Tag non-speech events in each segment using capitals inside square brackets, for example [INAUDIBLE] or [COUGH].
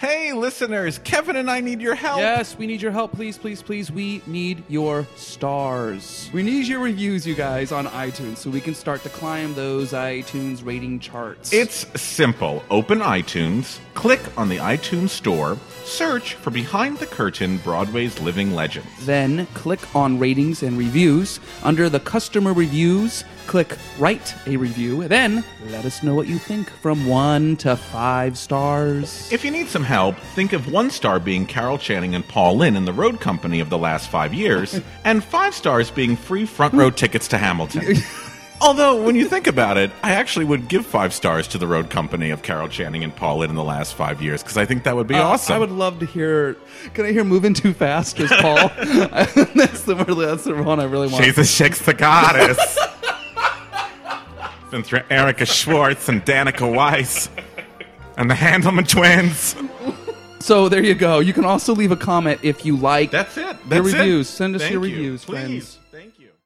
Hey, listeners, Kevin and I need your help. Yes, we need your help, please, please, please. We need your stars. We need your reviews, you guys, on iTunes so we can start to climb those iTunes rating charts. It's simple. Open iTunes, click on the iTunes Store, search for Behind the Curtain Broadway's Living Legends. then click on ratings and reviews. Under the customer reviews, click write a review. Then let us know what you think from one to five stars. If you need some help, think of one star being Carol Channing and Paul Lynde in the road company of the last five years, [LAUGHS] and five stars being free front row tickets to Hamilton. [LAUGHS] Although, when you think about it, I actually would give five stars to the road company of Carol Channing and Paul Lynde in the last five years because I think that would be Uh, awesome. I would love to hear. Can I hear "Moving Too Fast" as Paul? [LAUGHS] that's the that's the one I really want. She's a chicks the goddess. Been through Erica Schwartz and Danica Weiss and the Handelman twins. So there you go. You can also leave a comment if you like. That's it. your That's it. reviews. Send us Thank your you. reviews, Please. friends.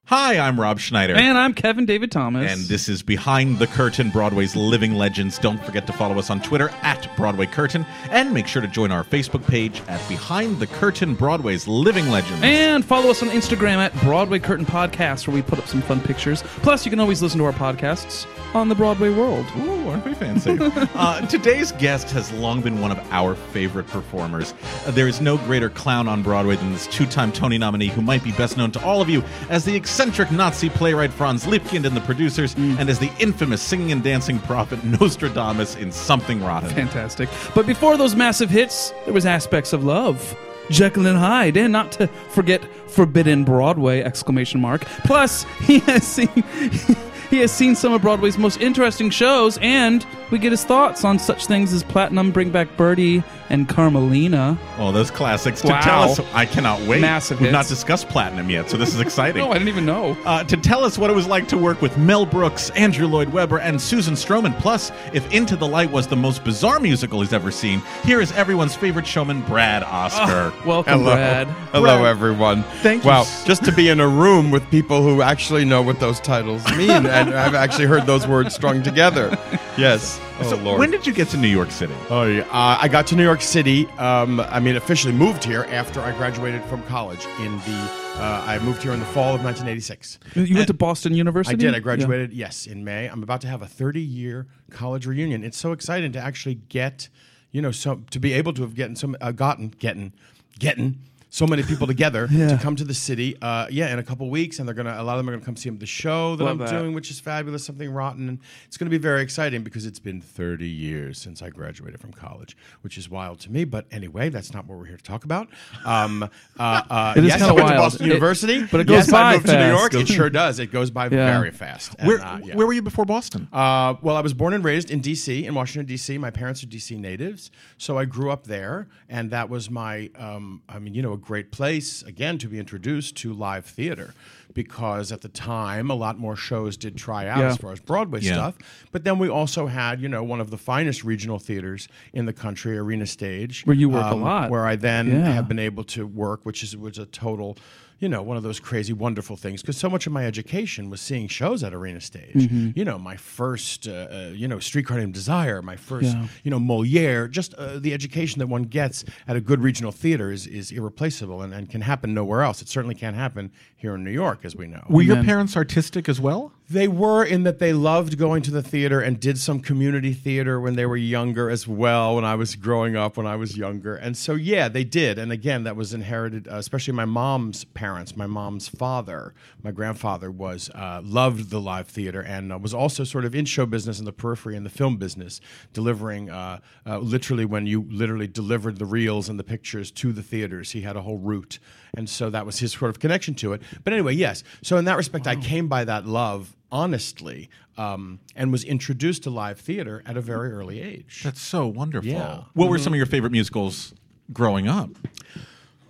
Hi, I'm Rob Schneider. And I'm Kevin David Thomas. And this is Behind the Curtain, Broadway's Living Legends. Don't forget to follow us on Twitter at Broadway Curtain, and make sure to join our Facebook page at Behind the Curtain, Broadway's Living Legends. And follow us on Instagram at Broadway Curtain Podcast, where we put up some fun pictures. Plus, you can always listen to our podcasts on the Broadway World. Ooh, aren't we fancy? [LAUGHS] uh, today's guest has long been one of our favorite performers. Uh, there is no greater clown on Broadway than this two time Tony nominee who might be best known to all of you as the eccentric Nazi playwright Franz Liebkind and the producers, mm. and as the infamous singing and dancing prophet Nostradamus in Something Rotten. Fantastic. But before those massive hits, there was aspects of love. Jekyll and Hyde, and not to forget Forbidden Broadway! Exclamation mark. Plus, [LAUGHS] he has seen [LAUGHS] he has seen some of Broadway's most interesting shows, and we get his thoughts on such things as Platinum, Bring Back Birdie, and Carmelina. Oh, those classics. To tell us, I cannot wait. Massive We've not discussed Platinum yet, so this is [LAUGHS] exciting. No, I didn't even know. Uh, to tell us what it was like to work with Mel Brooks, Andrew Lloyd Webber, and Susan Stroman. Plus, if Into the Light was the most bizarre musical he's ever seen, here is everyone's favorite showman, Brad Oscar. Welcome, Hello. Brad. Hello, Brad. everyone. Thank you Wow, just to be in a room with people who actually know what those titles mean, and I've actually heard those words strung together. [LAUGHS] Yes. Oh, so, Lord. when did you get to New York City? Oh, yeah. uh, I got to New York City. Um, I mean, officially moved here after I graduated from college. In the, uh, I moved here in the fall of 1986. You went to Boston University? I did. I Yeah. graduated, yes, in May. I'm about to have a 30 year college reunion. It's so exciting to actually get, you know, so to be able to have gotten some, uh, gotten, getting, getting so many people together [LAUGHS] to come to the city. Uh, yeah, in a couple weeks, and they're gonna. A lot of them are gonna come see him the show that Love I'm that. doing, which is fabulous. Something rotten, and it's gonna be very exciting because it's been 30 years since I graduated from college, which is wild to me. But anyway, that's not what we're here to talk about. Um, [LAUGHS] uh, uh, It is yes, kinda I went to wild. Boston It- University, but it goes yes, by I moved to New fast, York. It sure does. It goes by [LAUGHS] Yeah. very fast. And, Where, uh, yeah. where were you before Boston? Uh, well, I was born and raised in D.C., in Washington, D.C. My parents are D.C. natives, so I grew up there, and that was my, um, I mean, you know, a great place, again, to be introduced to live theater. Because at the time, a lot more shows did try out Yeah. as far as Broadway Yeah. stuff. But then we also had, you know, one of the finest regional theaters in the country, Arena Stage, Where you work a um, lot. Where I then Yeah. have been able to work, which is was a total, you know, one of those crazy, wonderful things. Because so much of my education was seeing shows at Arena Stage. Mm-hmm. You know, my first, uh, uh, you know, Streetcar Named Desire, my first, Yeah. you know, Moliere. Just uh, the education that one gets at a good regional theater is, is irreplaceable and, and can happen nowhere else. It certainly can't happen here in New York, as we know. were your parents artistic as well? They were in that they loved going to the theater and did some community theater when they were younger as well. When I was growing up, when I was younger, and so yeah, they did. And again, that was inherited, uh, especially my mom's parents. My mom's father, my grandfather, was uh, loved the live theater and uh, was also sort of in show business in the periphery in the film business, delivering uh, uh, literally when you literally delivered the reels and the pictures to the theaters. He had a whole route, and so that was his sort of connection to it. But anyway, yes. So in that respect, I came by that love honestly, um, and was introduced to live theater at a very early age. That's so wonderful. Yeah. What were some of your favorite musicals growing up?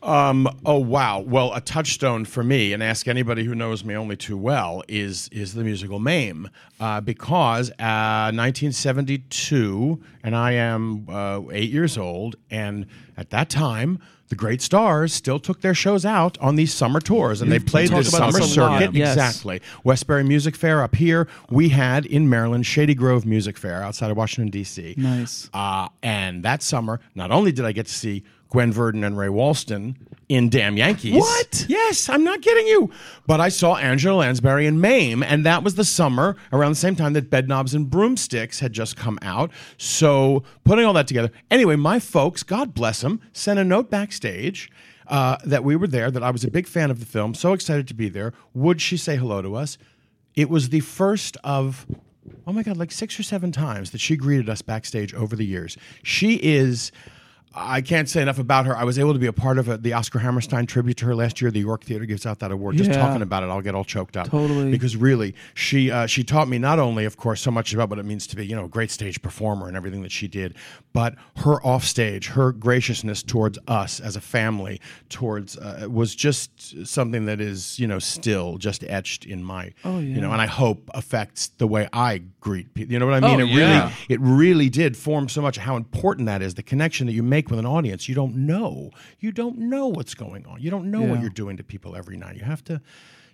Um, oh wow. Well, a touchstone for me, and ask anybody who knows me only too well, is is the musical Mame, uh, because uh, 1972, and I am uh, eight years old, and at that time. The great stars still took their shows out on these summer tours, and they played the summer this a lot, circuit. yes. Exactly. Westbury Music Fair up here. We had in Maryland Shady Grove Music Fair outside of Washington D.C. Nice. Uh, and that summer, not only did I get to see Gwen Verdon and Ray Walston in Damn Yankees. What? Yes, I'm not kidding you. But I saw Angela Lansbury in Mame, and that was the summer around the same time that Bedknobs and Broomsticks had just come out. So putting all that together. Anyway, my folks, God bless them, sent a note backstage. Uh, that we were there, that I was a big fan of the film, so excited to be there. Would she say hello to us? It was the first of oh my god like six or seven times that she greeted us backstage over the years she is I can't say enough about her. I was able to be a part of it, the Oscar Hammerstein tribute to her last year. The York Theater gives out that award. Just Yeah. talking about it, I'll get all choked up. Totally. Because really, she uh, she taught me not only, of course, so much about what it means to be, you know, a great stage performer and everything that she did, but her offstage, her graciousness towards us as a family, towards uh, was just something that is, you know, still just etched in my, Oh, you know, and I hope affects the way I greet people. You know what I mean? Oh, it yeah. really it really did form so much how important that is the connection that you make with an audience you don't know you don't know what's going on you don't know what you're doing to people every night you have to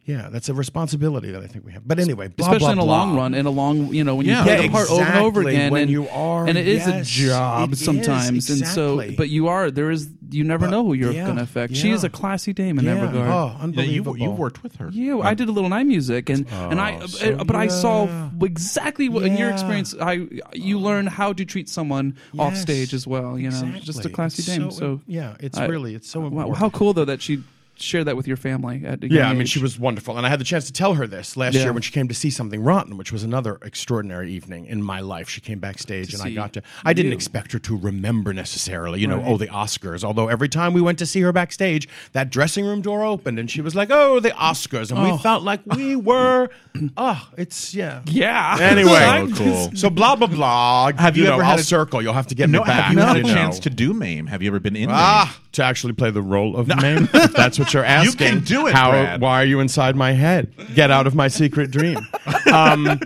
yeah that's a responsibility that i think we have but anyway blah, especially blah, in a blah. long run, in a long, you know, when Yeah. you play Yeah, the part over and over again, when and you are- and it is yes, a job it is, sometimes, and so, but you are there is you never know who you're yeah, going to affect. She is a classy dame in yeah. that regard. oh Yeah, you, unbelievable you've worked with her. You, I did a little night music, and and I, Oh, so uh, but I saw exactly what in your experience. I you learn how to treat someone off stage as well. You know, just a classy It's dame. So, yeah it's I- really it's so wow, important how cool though that she shared that with your family at Yeah, I mean, age. she was wonderful. And I had the chance to tell her this last Yeah. year when she came to see Something Rotten, which was another extraordinary evening in my life. She came backstage and I got to, I didn't you. expect her to remember necessarily, you know, Right. oh, the Oscars. Although every time we went to see her backstage, that dressing room door opened and she was like, oh, the Oscars. And we Oh. felt like we [COUGHS] were, oh, it's, yeah. Yeah. [LAUGHS] Anyway, So cool. [LAUGHS] so blah, blah, blah. Have you know, ever I'll had a- circle. You'll have to get No, me back. have you had a chance to do Mame? Have you ever been in ah. Mame? To actually play the role of Mame. [LAUGHS] If that's what you're asking. You can do it, How? Brad. Why are you inside my head? Get out of my secret dream. [LAUGHS] Um,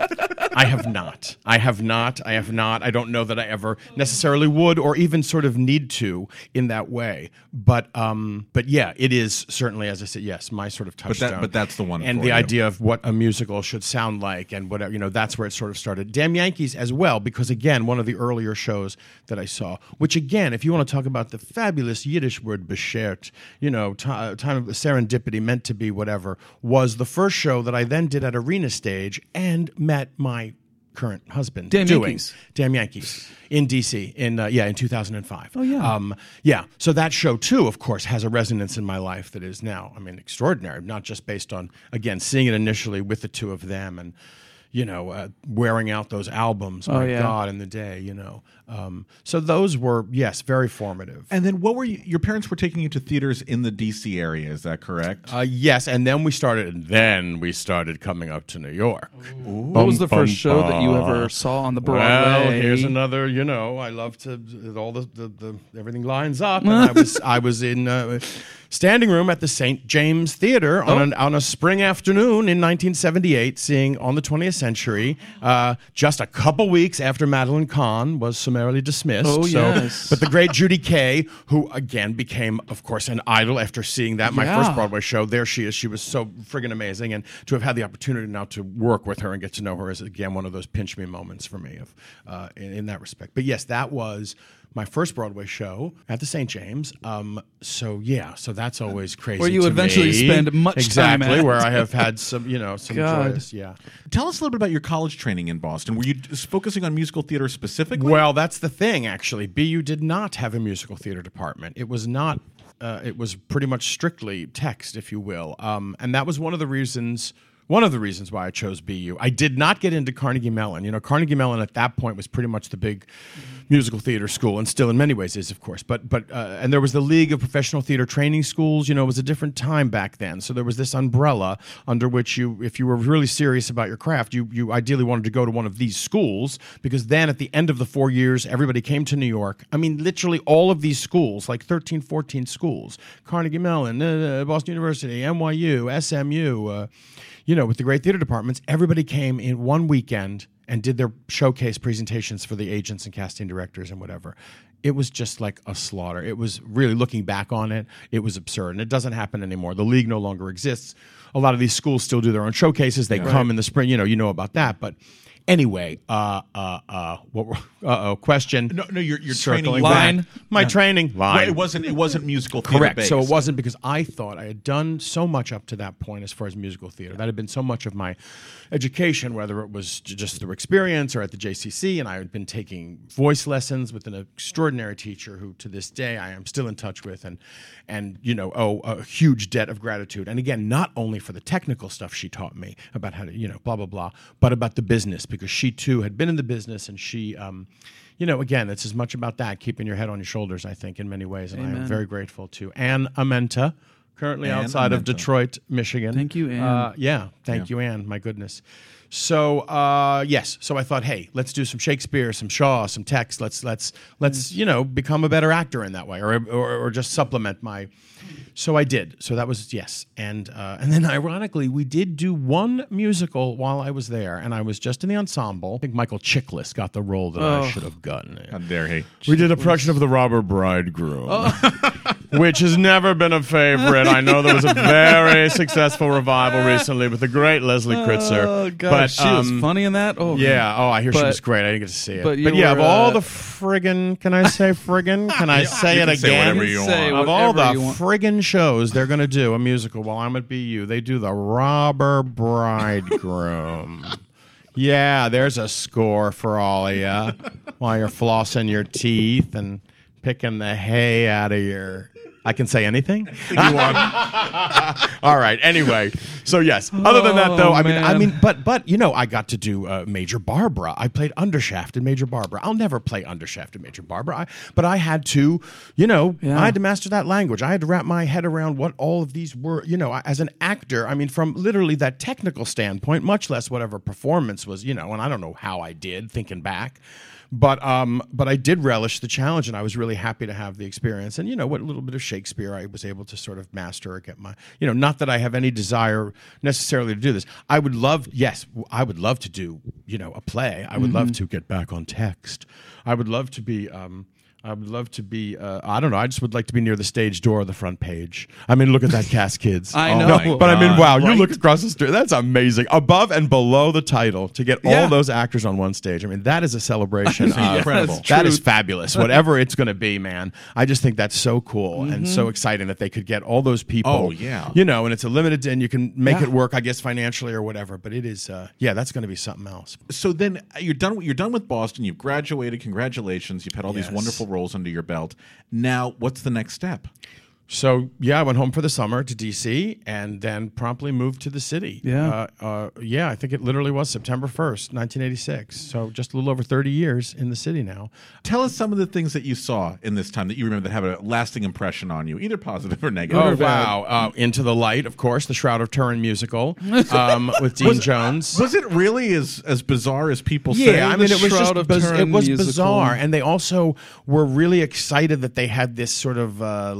I have not. I have not. I have not. I don't know that I ever necessarily would, or even sort of need to in that way. But, um, but yeah, it is certainly, as I said, yes, my sort of that- touchstone. but that's the one And the you. idea of what a musical should sound like, and whatever you know, that's where it sort of started. Damn Yankees as well, because again, one of the earlier shows that I saw, which again, if you want to talk about the fabulous Yiddish word beschert, you know, uh, time of serendipity, meant to be whatever, was the first show that I then did at Arena Stage and met my current husband Damn doing Yankees. Damn Yankees in DC in uh, yeah in 2005. Oh, yeah. Um, yeah. So that show too, of course, has a resonance in my life that is now, I mean, extraordinary. Not just based on again seeing it initially with the two of them and you know uh, wearing out those albums. My Oh, yeah. God, in the day, you know. Um, so those were yes, very formative. And then what were you, your parents were taking you to theaters in the DC area? Is that correct? Uh, yes, and then we started. And then we started coming up to New York. What was the Bum, first show bum, that you ever saw on the Broadway? Well, here's another. You know, I love to all the, the, the everything lines up. And I was I was in uh, standing room at the St. James Theater on Oh. an, on a spring afternoon in 1978, seeing on the 20th Century. Uh, just a couple weeks after Madeline Kahn was summarily dismissed. Oh, so, yes. But the great Judy Kaye, who again became, of course, an idol after seeing that my Yeah. first Broadway show. There she is. She was so friggin' amazing, and to have had the opportunity now to work with her and get to know her is again one of those pinch me moments for me of uh, in, in that respect. But yes, that was my first Broadway show at the St. James. Um, so yeah, so that's always crazy. Where you to eventually me. spend much time exactly where I have had some, you know, some [LAUGHS] God. joyous, yeah. Tell us a little bit about your college training in Boston. Were you just focusing on musical theater specifically? Well, that's the thing, actually. BU did not have a musical theater department. It was not. Uh, it was pretty much strictly text, if you will, um, and that was one of the reasons one of the reasons why I chose BU. I did not get into Carnegie Mellon. You know, Carnegie Mellon at that point was pretty much the big musical theater school, and still in many ways is, of course. But but uh, and there was the League of Professional Theater Training Schools. You know, it was a different time back then. So there was this umbrella under which you, if you were really serious about your craft, you you ideally wanted to go to one of these schools because then at the end of the four years, everybody came to New York. I mean, literally all of these schools, like 13, 14 schools, Carnegie Mellon, uh, Boston University, NYU, SMU. Uh, you know, with the great theater departments, everybody came in one weekend and did their showcase presentations for the agents and casting directors and whatever. It was just like a slaughter. It was really looking back on it, it was absurd. And it doesn't happen anymore. The league no longer exists. A lot of these schools still do their own showcases. They come in the spring, you know, you know about that. But anyway, uh uh uh what [LAUGHS] uh-oh, question. No, no, you're you're training Line. back. My training line. Well, it wasn't. It wasn't musical theater Correct. based. So it wasn't because I thought I had done so much up to that point as far as musical theater. That had been so much of my education, whether it was just through experience or at the JCC. And I had been taking voice lessons with an extraordinary teacher who, to this day, I am still in touch with, and and you know, owe a huge debt of gratitude. And again, not only for the technical stuff she taught me about how to, you know, blah blah blah, but about the business because she too had been in the business and she. Um, you know, again, it's as much about that, keeping your head on your shoulders, I think, in many ways. And I am very grateful to Ann Amenta, currently Ann outside of Detroit, Michigan. Thank you, Ann. Uh, yeah, thank you, Ann. My goodness. So uh, yes, so I thought, hey, let's do some Shakespeare, some Shaw, some text. Let's let's let's you know become a better actor in that way, or or, or just supplement my. So I did. So that was yes, and uh, and then [LAUGHS] ironically, we did do one musical while I was there, and I was just in the ensemble. I think Michael Chiklis got the role that I should have gotten. How dare he? We did a production of The Robber Bridegroom, Oh. [LAUGHS] which has never been a favorite. I know there was a very successful revival recently with the great Leslie Kritzer. Oh god, but she was um, funny in that. Oh Yeah. Oh, I hear she But- was great. I didn't get to see it. but But, you yeah, of were, all uh, the friggin', can I say friggin'? [LAUGHS] Can I say you it can say again? whatever you Say of all the whatever you want. friggin' shows they're going to do a musical while I'm at BU, they do the Robber Bridegroom. [LAUGHS] yeah, there's a score for all of you while you're flossing your teeth and picking the hay out of your. I can say anything. [LAUGHS] you want. [LAUGHS] All right. Anyway, so yes. Other than that, though, Oh, I mean, I mean, but but you know, I got to do uh, Major Barbara. I played Undershaft in Major Barbara. I'll never play Undershaft in Major Barbara. I, but I had to, you know, Yeah. I had to master that language. I had to wrap my head around what all of these were. You know, as an actor, I mean, from literally that technical standpoint, much less whatever performance was. You know, and I don't know how I did thinking back. But um, but I did relish the challenge, and I was really happy to have the experience. And you know, what a little bit of Shakespeare I was able to sort of master or get my, you know, not that I have any desire necessarily to do this. I would love, yes, I would love to do, you know, a play. I would love to get back on text. I would love to be. Um, I would love to be. Uh, I don't know. I just would like to be near the stage door or the front page. I mean, look at that cast, kids. [LAUGHS] I Oh, know. no, but I mean, wow! You look across the street. That's amazing. Above and below the title to get Yeah. all those actors on one stage. I mean, that is a celebration. [LAUGHS] incredible. That is fabulous. [LAUGHS] Whatever it's going to be, man. I just think that's so cool and Mm-hmm. so exciting that they could get all those people. Oh, yeah. You know, and it's a limited, and you can make Yeah. it work, I guess, financially or whatever. But it is, uh, yeah, that's going to be something else. So then uh, you're done. You're done with Boston. You've graduated. Congratulations. You've had all these Yes. wonderful roles under your belt. Now, what's the next step? So yeah, I went home for the summer to DC and then promptly moved to the city. Yeah. uh, uh, yeah. I think it literally was September first, nineteen eighty six. So just a little over thirty years in the city now. Tell us some of the things that you saw in this time that you remember that have a lasting impression on you, either positive or negative. Oh wow! Uh, Into the Light, of course, the Shroud of Turin musical [LAUGHS] um, with Dean Jones. Was it really as as bizarre as people say? Yeah, I mean, it was Shroud just of biz- it was musical. bizarre, and they also were really excited that they had this sort of uh,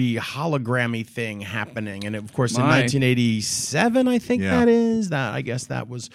lasery hologrammy thing happening. And of course, in 1987, I think Yeah. that is that. I guess that was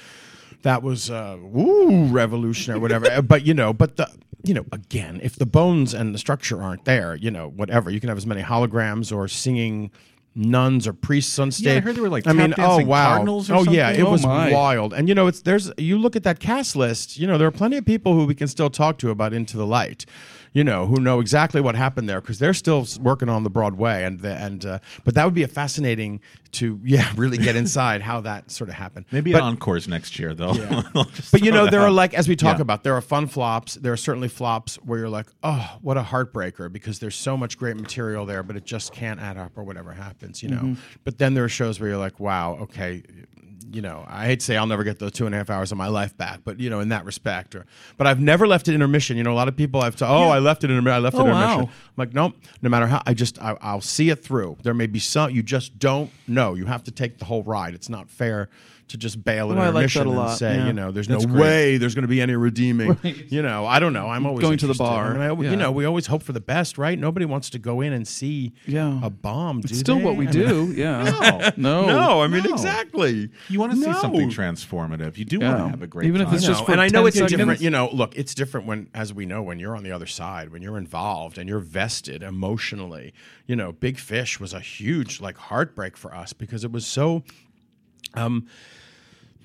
that was uh, woo revolutionary, whatever. [LAUGHS] But you know, but the you know, again, if the bones and the structure aren't there, you know, whatever, you can have as many holograms or singing. Nuns or priests on stage. I heard they were like I mean, oh wow! cardinals or oh yeah, it Oh, was my. wild. And you know, it's there's you look at that cast list. You know, there are plenty of people who we can still talk to about Into the Light. You know, who know exactly what happened there because they're still working on the Broadway, and the, and uh, but that would be a fascinating to yeah [LAUGHS] really get inside how that sort of happened. Maybe but, encores next year, though. [LAUGHS] I'll but you know, that there are like as we talk Yeah. about, there are fun flops. There are certainly flops where you're like, oh, what a heartbreaker because there's so much great material there, but it just can't add up or whatever happens. You know. Mm-hmm. But then there are shows where you're like, wow, okay, you know, I hate to say I'll never get those two and a half hours of my life back, but you know, in that respect, or but I've never left it intermission. You know, a lot of people I've said, oh, I left it in I left it Oh, intermission. wow. I'm like, nope. No matter how, I just I, I'll see it through. There may be some you just don't know. You have to take the whole ride. It's not fair to just bail at Oh, I like that intermission a and say, yeah. you know, there's That's no great. way there's going to be any redeeming. [LAUGHS] You know, I don't know. I'm always Going to the bar, I mean, I- yeah. You know, we always hope for the best, right? Nobody wants to go in and see Yeah. a bomb. It's still they? what we I mean, do. [LAUGHS] Yeah. No. No. no, I mean No. exactly. You want to see something transformative. You do Yeah. want to have a great Even if it's just for and I know it's seconds. different. You know, look, it's different when, as we know, when you're on the other side, when you're involved and you're vested emotionally. You know, Big Fish was a huge like heartbreak for us because it was so. Um,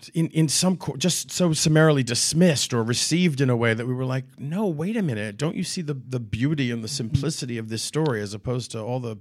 in in some co- just so summarily dismissed or received in a way that we were like, no, wait a minute, don't you see the the beauty and the mm-hmm. simplicity of this story as opposed to all the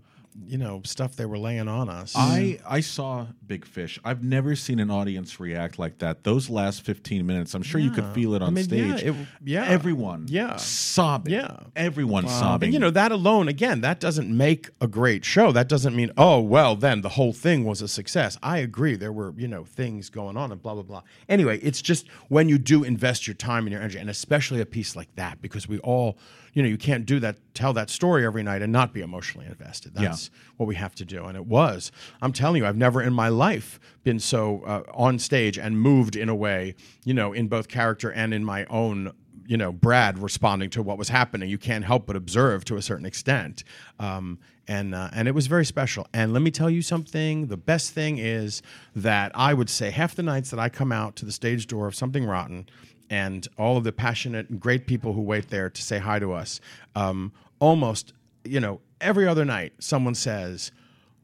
you know stuff they were laying on us? I I saw Big Fish. I've never seen an audience react like that. Those last 15 minutes, I'm sure you could feel it on I mean, yeah, stage. it- yeah. Everyone Yeah. sobbing. Yeah. Everyone sobbing. And you know that alone, again, that doesn't make a great show. That doesn't mean, oh well, then the whole thing was a success. I agree. There were you know things going on and blah blah blah. Anyway, it's just when you do invest your time and your energy, and especially a piece like that, because we all, you know, you can't do that, tell that story every night and not be emotionally invested. That's what we have to do, and it was. I'm telling you, I've never in my life been so uh, on stage and moved in a way, you know, in both character and in my own you know Brad responding to what was happening. You can't help but observe to a certain extent, um, and uh, and it was very special. And let me tell you something: the best thing is that I would say half the nights that I come out to the stage door of Something Rotten, and all of the passionate and great people who wait there to say hi to us, um, almost you know every other night someone says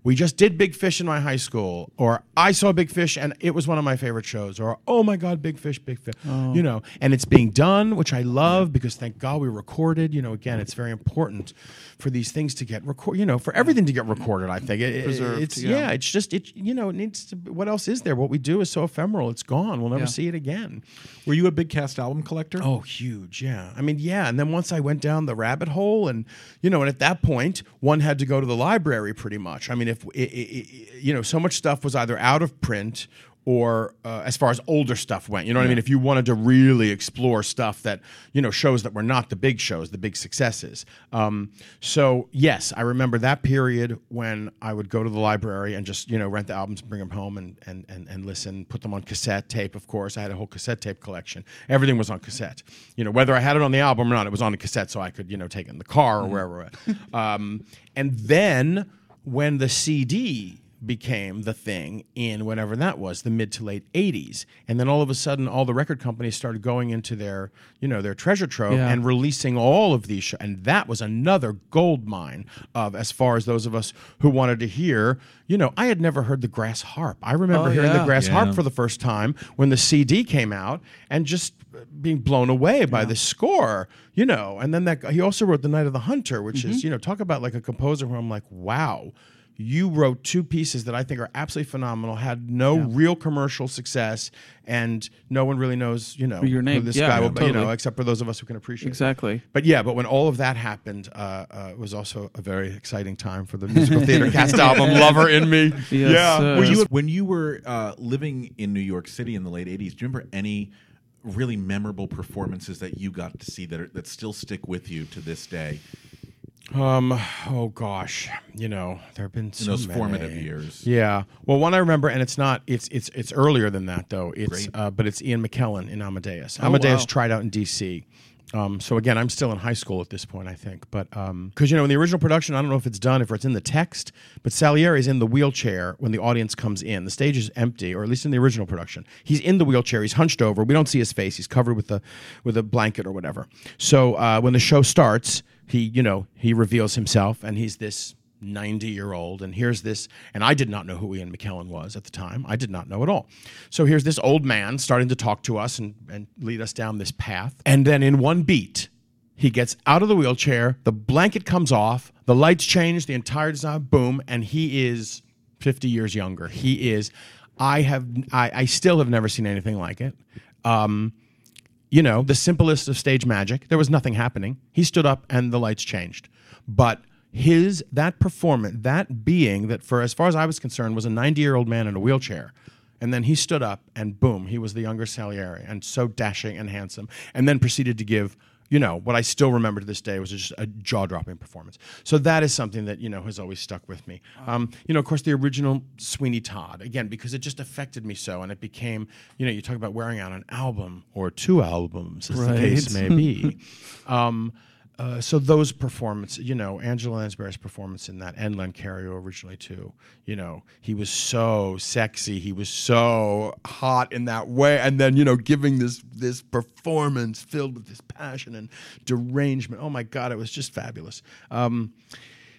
we just did Big Fish in my high school, or I saw Big Fish and it was one of my favorite shows, or oh my God, Big Fish, Big Fish, oh. you know, and it's being done, which I love because thank God we recorded. You know, again, it's very important for these things to get record, you know, for everything to get recorded. I think It- it- Preserved, it's yeah. yeah. it's just it, you know, it needs to. What else is there? What we do is so ephemeral. It's gone. We'll never Yeah. see it again. Were you a big cast album collector? Oh, huge. Yeah. I mean, yeah. And then once I went down the rabbit hole, and, you know, and at that point, one had to go to the library pretty much. I mean, if, i i i you know, so much stuff was either out of print or uh, as far as older stuff went. You know what I mean? If you wanted to really explore stuff that, you know, shows that were not the big shows, the big successes. Um, so, yes, I remember that period when I would go to the library and just, you know, rent the albums, bring them home and, and, and, and listen, put them on cassette tape, of course. I had a whole cassette tape collection. Everything was on cassette. You know, whether I had it on the album or not, it was on a cassette so I could, you know, take it in the car or wherever. um, and then when the CD became the thing in whenever that was the mid to late 80s and then all of a sudden all the record companies started going into their you know their treasure trove Yeah. and releasing all of these shows and that was another gold mine of as far as those of us who wanted to hear you know i had never heard the grass harp i remember Oh, hearing yeah. the grass Yeah. harp for the first time when the cd came out and just being blown away by the score you know and then that he also wrote the night of the hunter which is you know talk about like a composer who i'm like wow you wrote two pieces that I think are absolutely phenomenal. Had no real commercial success, and no one really knows, you know, Your name. who this Yeah, guy yeah, will, be, you know, except for those of us who can appreciate. it. Exactly. But yeah, but when all of that happened, uh, uh, it was also a very exciting time for the musical theater [LAUGHS] cast album "Lover in Me." Yes, yeah, uh, Were you when you were uh, living in New York City in the late '80s? Do you remember any really memorable performances that you got to see that are, that still stick with you to this day Um. Oh gosh. You know there have been in so those many. formative years? Yeah. Well, one I remember, and it's not. It's it's it's earlier than that though. It's Great. uh, but it's Ian McKellen in Amadeus. Amadeus wow. tried out in D.C. Um, so again, I'm still in high school at this point, I think. But because you know, in the original production, I don't know if it's done, if it's in the text, but Salieri is in the wheelchair when the audience comes in. The stage is empty, or at least in the original production, he's in the wheelchair. He's hunched over. We don't see his face. He's covered with a with a blanket or whatever. So uh, when the show starts, he you know he reveals himself, and he's this 90 year old and here's this and i did not know who ian mckellen was at the time i did not know at all so here's this old man starting to talk to us and, and lead us down this path and then in one beat he gets out of the wheelchair the blanket comes off the lights change the entire design boom and he is 50 years younger he is i have i, I still have never seen anything like it um, you know, the simplest of stage magic. There was nothing happening. He stood up and the lights changed. But his that performance, that being that for as far as I was concerned was a 90-year-old man in a wheelchair, And then he stood up and boom, he was the younger Salieri and so dashing and handsome. And then proceeded to give, you know, what I still remember to this day was just a jaw dropping performance. So that is something that, you know, has always stuck with me. Um, you know, of course, the original Sweeney Todd, again, because it just affected me so. And it became, you know, you talk about wearing out an album or two albums, as the case may be. [LAUGHS] um, uh, so those performances, you know, Angela Lansbury's performance in that, and Len Cariou originally too. You know, he was so sexy, he was so hot in that way, and then you know, giving this this performance filled with this passion and derangement. Oh my God, it was just fabulous. Um,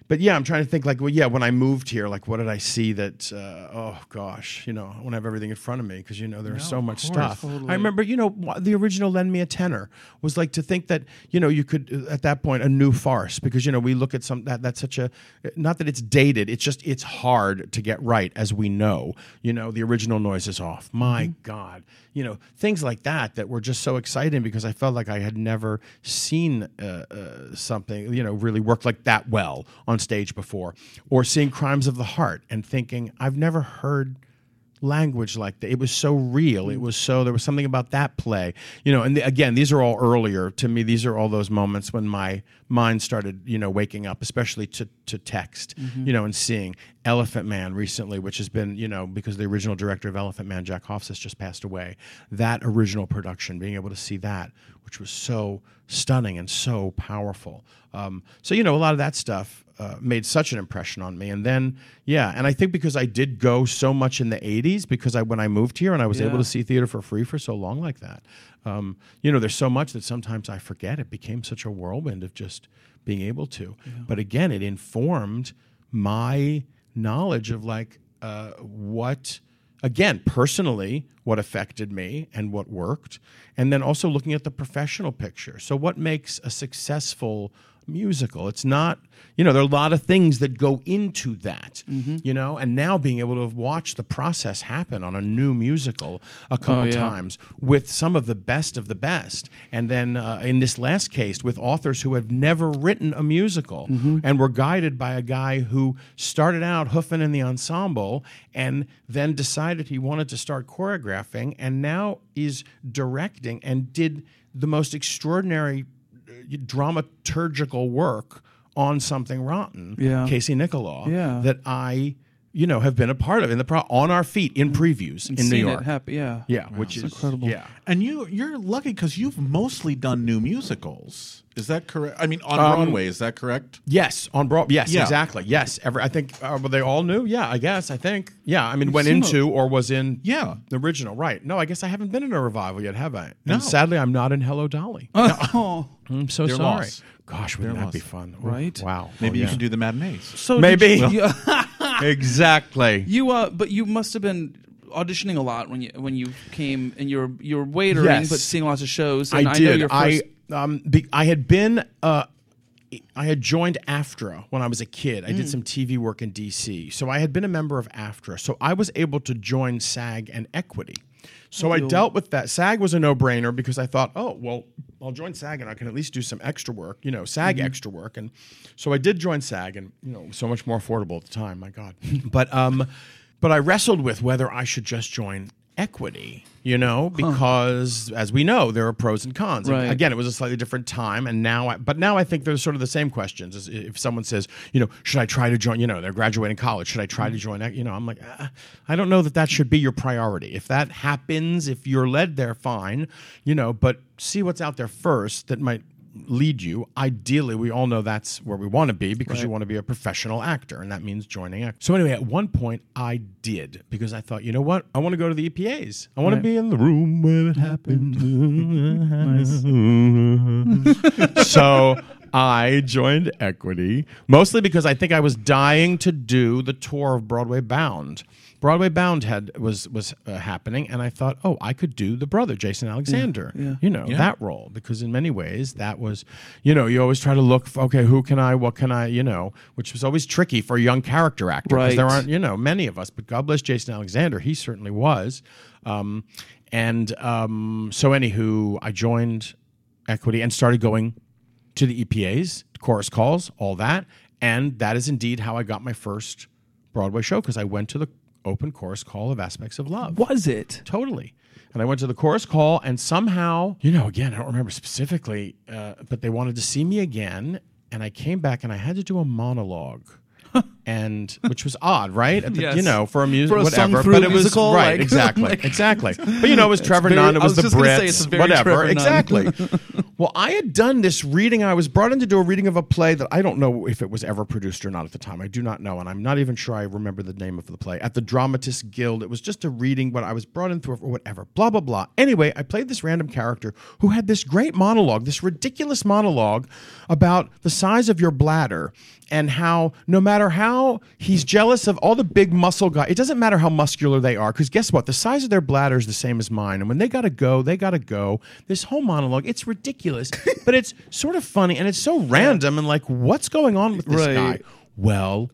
but yeah, I'm trying to think like, well, yeah, when I moved here, like, what did I see that? Uh, oh gosh, you know, I want to have everything in front of me because you know there's so much stuff. I remember, you know, the original "Lend Me a Tenor" was like to think that you know you could uh, at that point a new farce because you know we look at some that that's such a not that it's dated, it's just it's hard to get right as we know. You know, the original noise is off. My God, you know things like that that were just so exciting because I felt like I had never seen uh, uh, something you know really work like that well on stage before, or seeing Crimes of the Heart and thinking I've never heard language like that. It was so real. It was so there was something about that play, you know. And the, again, these are all earlier to me. These are all those moments when my mind started, you know, waking up, especially to to text, you know, and seeing Elephant Man recently, which has been, you know, because the original director of Elephant Man, Jack Hofsiss, just passed away. That original production, being able to see that, which was so stunning and so powerful. Um, so you know, a lot of that stuff uh, made such an impression on me. And then, yeah, and I think because I did go so much in the '80s, because I when I moved here and I was able to see theater for free for so long like that. Um, you know, there's so much that sometimes I forget. It became such a whirlwind of just being able to. But again, it informed my knowledge of like uh, what again personally what affected me and what worked and then also looking at the professional picture so what makes a successful musical. It's not you know there are a lot of things that go into that you know? And now being able to watch the process happen on a new musical a couple yeah. times with some of the best of the best and then uh, in this last case with authors who have never written a musical and were guided by a guy who started out hoofing in the ensemble and then decided he wanted to start choreographing and now is directing and did the most extraordinary dramaturgical work on something rotten Yeah. casey nicholaw Yeah. that i you know have been a part of in the pro- on our feet in previews in new york It happen, yeah. yeah, which is incredible. Yeah, And you you're lucky because you've mostly done new musicals. Is that correct? I mean, on Um, Broadway, is that correct? yes, on Broad. Yes, Yeah. exactly. Yes, every. I think uh, were they all new? Yeah, I guess. I think. Yeah, I mean, went seen into or was in. Yeah. the original. Right. No, I guess I haven't been in a revival yet, have I? No. And sadly, I'm not in Hello Dolly. [LAUGHS] Oh, I'm so Their sorry. loss. Gosh, wouldn't Their that be fun? Right? Wow. Maybe Oh, you yeah. can do the matinees. so Maybe. did you, [LAUGHS] [LAUGHS] exactly. you uh, but you must have been auditioning a lot when you when you came and you're you're waitering Yes. but seeing lots of shows. I And I, did. know your first. I um, be, I had been. Uh, I had joined AFTRA when I was a kid. I Mm. did some TV work in DC, so I had been a member of AFTRA. So I was able to join SAG and Equity. So I dealt with that. SAG was a no-brainer because I thought, oh well, I'll join SAG and I can at least do some extra work, you know, SAG Mm-hmm. extra work. And so I did join SAG, and you know, so much more affordable at the time. My God, [LAUGHS] but um, but I wrestled with whether I should just join Equity, you know, because as we know, there are pros and cons. Right. Again, it was a slightly different time, and now, I, but now I think there's sort of the same questions. As if someone says, you know, should I try to join? You know, they're graduating college. Should I try to join? You know, I'm like, ah, I don't know that that should be your priority. If that happens, if you're led there, fine. You know, but see what's out there first that might lead you. Ideally, we all know that's where we want to be because you want to be a professional actor, and that means joining. Act. So anyway, at one point, I did because I thought, you know what? I want to go to the EPAs. I want to be in the room where it happened. [LAUGHS] so I joined Equity mostly because I think I was dying to do the tour of Broadway Bound. Broadway Bound had was was uh, happening, and I thought, oh, I could do the brother Jason Alexander. You know that role because in many ways that was, you know, you always try to look. For, okay, who can I? What can I? You know, which was always tricky for a young character actor because there aren't you know many of us. But God bless Jason Alexander, he certainly was. Um, and um, so, anywho, I joined Equity and started going to the EPAs, chorus calls, all that. And that is indeed how I got my first Broadway show because I went to the open chorus call of Aspects of Love. Was it? Totally. And I went to the chorus call, and somehow, you know, again, I don't remember specifically, uh, but they wanted to see me again. And I came back and I had to do a monologue. And which was odd, right? The, Yes. You know, for a music, whatever. but it was musical, right, like- [LAUGHS] exactly, like- exactly. But you know, it was Trevor very- Nunn. It I was, was the Brits, say, it's very whatever. Exactly. [LAUGHS] well, I had done this reading. I was brought in to do a reading of a play that I don't know if it was ever produced or not at the time. I do not know, and I'm not even sure I remember the name of the play. At the Dramatists Guild, it was just a reading, but I was brought in through or whatever. Blah blah blah. Anyway, I played this random character who had this great monologue, this ridiculous monologue about the size of your bladder and how no matter how he's jealous of all the big muscle guys, it doesn't matter how muscular they are, because guess what? The size of their bladder is the same as mine. And when they gotta go, they gotta go. This whole monologue, it's ridiculous, [LAUGHS] but it's sort of funny and it's so random and like, what's going on with this Right. guy? Well,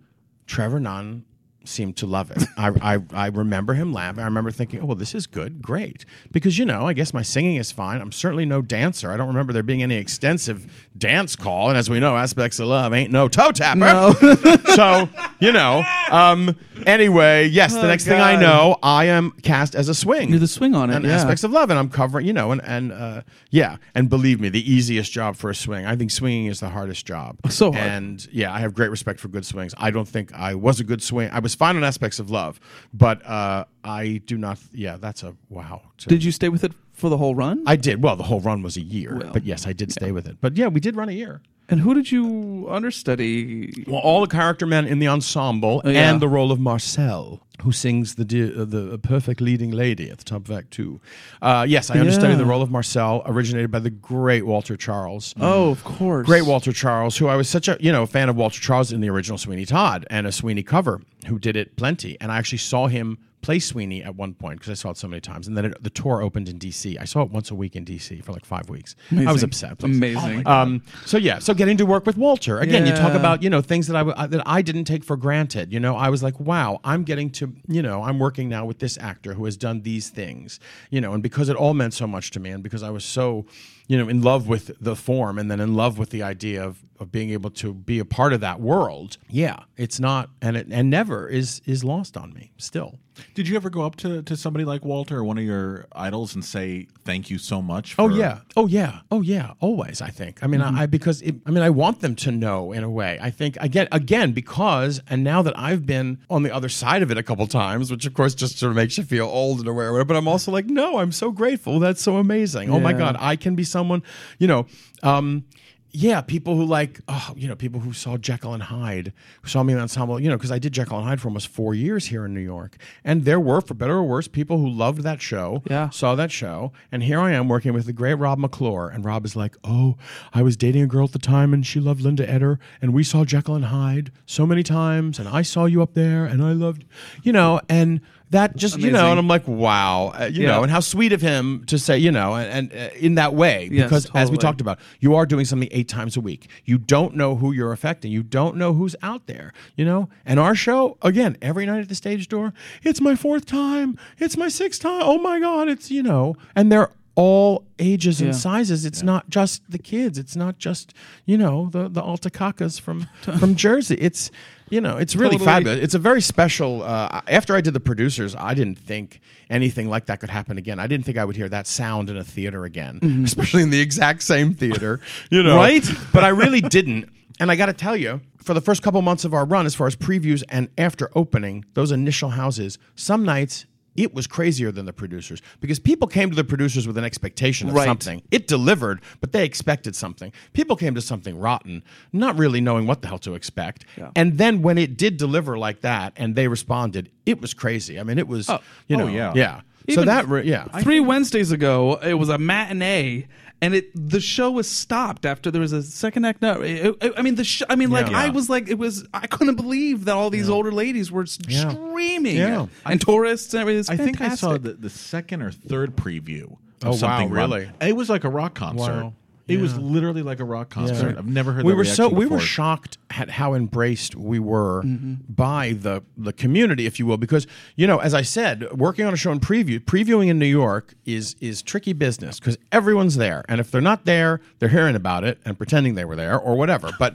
Trevor Nunn seemed to love it. I, I, I remember him laughing. I remember thinking, oh, well, this is good, great. Because, you know, I guess my singing is fine. I'm certainly no dancer. I don't remember there being any extensive dance call. And as we know, Aspects of Love ain't no toe tapper. No. [LAUGHS] so, you know, um, anyway, yes, the Oh, next thing I God. know, I am cast as a swing. You're the swing on it, And yeah. Aspects of Love. And I'm covering, you know, and, and uh, yeah. And believe me, the easiest job for a swing, I think swinging is the hardest job. So hard. And yeah, I have great respect for good swings. I don't think I was a good swing. I was fine on aspects of love, but uh, I do not. Yeah, that's a wow. To- Did you stay with it for the whole run? I did. Well, the whole run was a year, Well, but yes, I did stay with it. But yeah, we did run a year. and who did you understudy? Well, all the character men in the ensemble Oh, yeah. and the role of Marcel, who sings the uh, the perfect leading lady at the top of Act Two. Uh, yes, I Yeah. the role of Marcel, originated by the great Walter Charles. Oh, of course. Great Walter Charles, who I was such a you know fan of Walter Charles in the original Sweeney Todd and a Sweeney cover, who did it plenty, and I actually saw him play Sweeney at one point because I saw it so many times, and then it, the tour opened in D.C. I saw it once a week in D.C. for like five weeks. I was upset. I was- Amazing. um, so yeah, so getting to work with Walter again, you talk about you know things that I uh, that I didn't take for granted. You know, I was like, wow, I'm getting to you know I'm working now with this actor who has done these things. You know, and because it all meant so much to me, and because I was so you know in love with the form, and then in love with the idea of of being able to be a part of that world. Yeah, it's not and it and never is is lost on me still. Did you ever go up to, to somebody like Walter or one of your idols and say thank you so much? For, Oh yeah. Oh yeah. Oh yeah. Always. I think. I mean, Mm-hmm. I, I because it, I mean, I want them to know in a way. I think again, again, because and now that I've been on the other side of it a couple times, which of course just sort of makes you feel old and a way. But I'm also like, no, I'm so grateful. That's so amazing. Oh my god, I can be someone. You know. Um, yeah, people who like, oh, you know, people who saw Jekyll and Hyde, who saw me in the ensemble, you know, because I did Jekyll and Hyde for almost four years here in New York. And there were, for better or worse, people who loved that show, Yeah. saw that show. And here I am working with the great Rob McClure. And Rob is like, oh, I was dating a girl at the time and she loved Linda Eder. And we saw Jekyll and Hyde so many times. And I saw you up there and I loved, you know, and that just, you know, and I'm like, wow, uh, you Yeah. know, and how sweet of him to say, you know, and, and uh, in that way, Yes, because as we talked about, you are doing something eight times a week. You don't know who you're affecting. You don't know who's out there, you know? And our show, again, every night at the stage door, it's my fourth time. It's my sixth time. Oh my God. It's, you know, and they're all ages and sizes. It's not just the kids. It's not just, you know, the, the Altacacas from, from Jersey. It's, you know, it's really Totally. fabulous. It's a very special. Uh, after I did the producers, I didn't think anything like that could happen again. I didn't think I would hear that sound in a theater again, [LAUGHS] especially in the exact same theater. You know, Right? [LAUGHS] But I really didn't. And I got to tell you, for the first couple months of our run, as far as previews and after opening, those initial houses, some nights. It was crazier than the producers because people came to the producers with an expectation of Right. something. It delivered, but they expected something. People came to something rotten, not really knowing what the hell to expect. And then when it did deliver like that and they responded, it was crazy. I mean, it was, oh. you oh, know, oh, yeah. yeah. so that, re- yeah. Three Wednesdays ago, it was a matinee, and it the show was stopped after there was a second act. No, it- it- I mean the sh- I mean, like Yeah. I was like, it was I couldn't believe that all these older ladies were Yeah. screaming, Yeah. and tourists and everything. I think I saw the, the second or third preview of Oh, wow, really? It was like a rock concert. Wow. It was literally like a rock concert. Yeah. I've never heard we that were so reaction we were before. shocked at how embraced we were Mm-hmm. by the the community if you will because you know as i said working on a show in preview previewing in new york is is tricky business because everyone's there and if they're not there they're hearing about it and pretending they were there or whatever but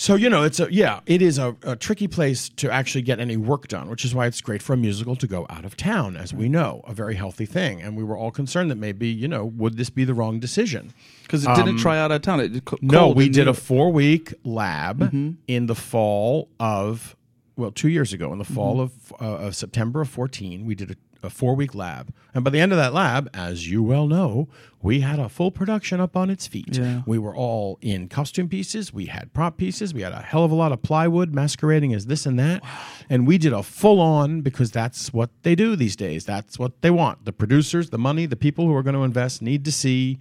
So you know, it's a yeah, it is a, a tricky place to actually get any work done, which is why it's great for a musical to go out of town, as we know, a very healthy thing. And we were all concerned that maybe you know, would this be the wrong decision? Because it didn't try out of town. It, co- Um, No, we did a four week lab in the fall of, well, two years ago, in the fall of, uh, of September of 14. We did a, a four week lab. And by the end of that lab, as you well know, we had a full production up on its feet. Yeah. We were all in costume pieces, we had prop pieces, we had a hell of a lot of plywood masquerading as this and that. And we did a full on because that's what they do these days. That's what they want. The producers, the money, the people who are going to invest need to see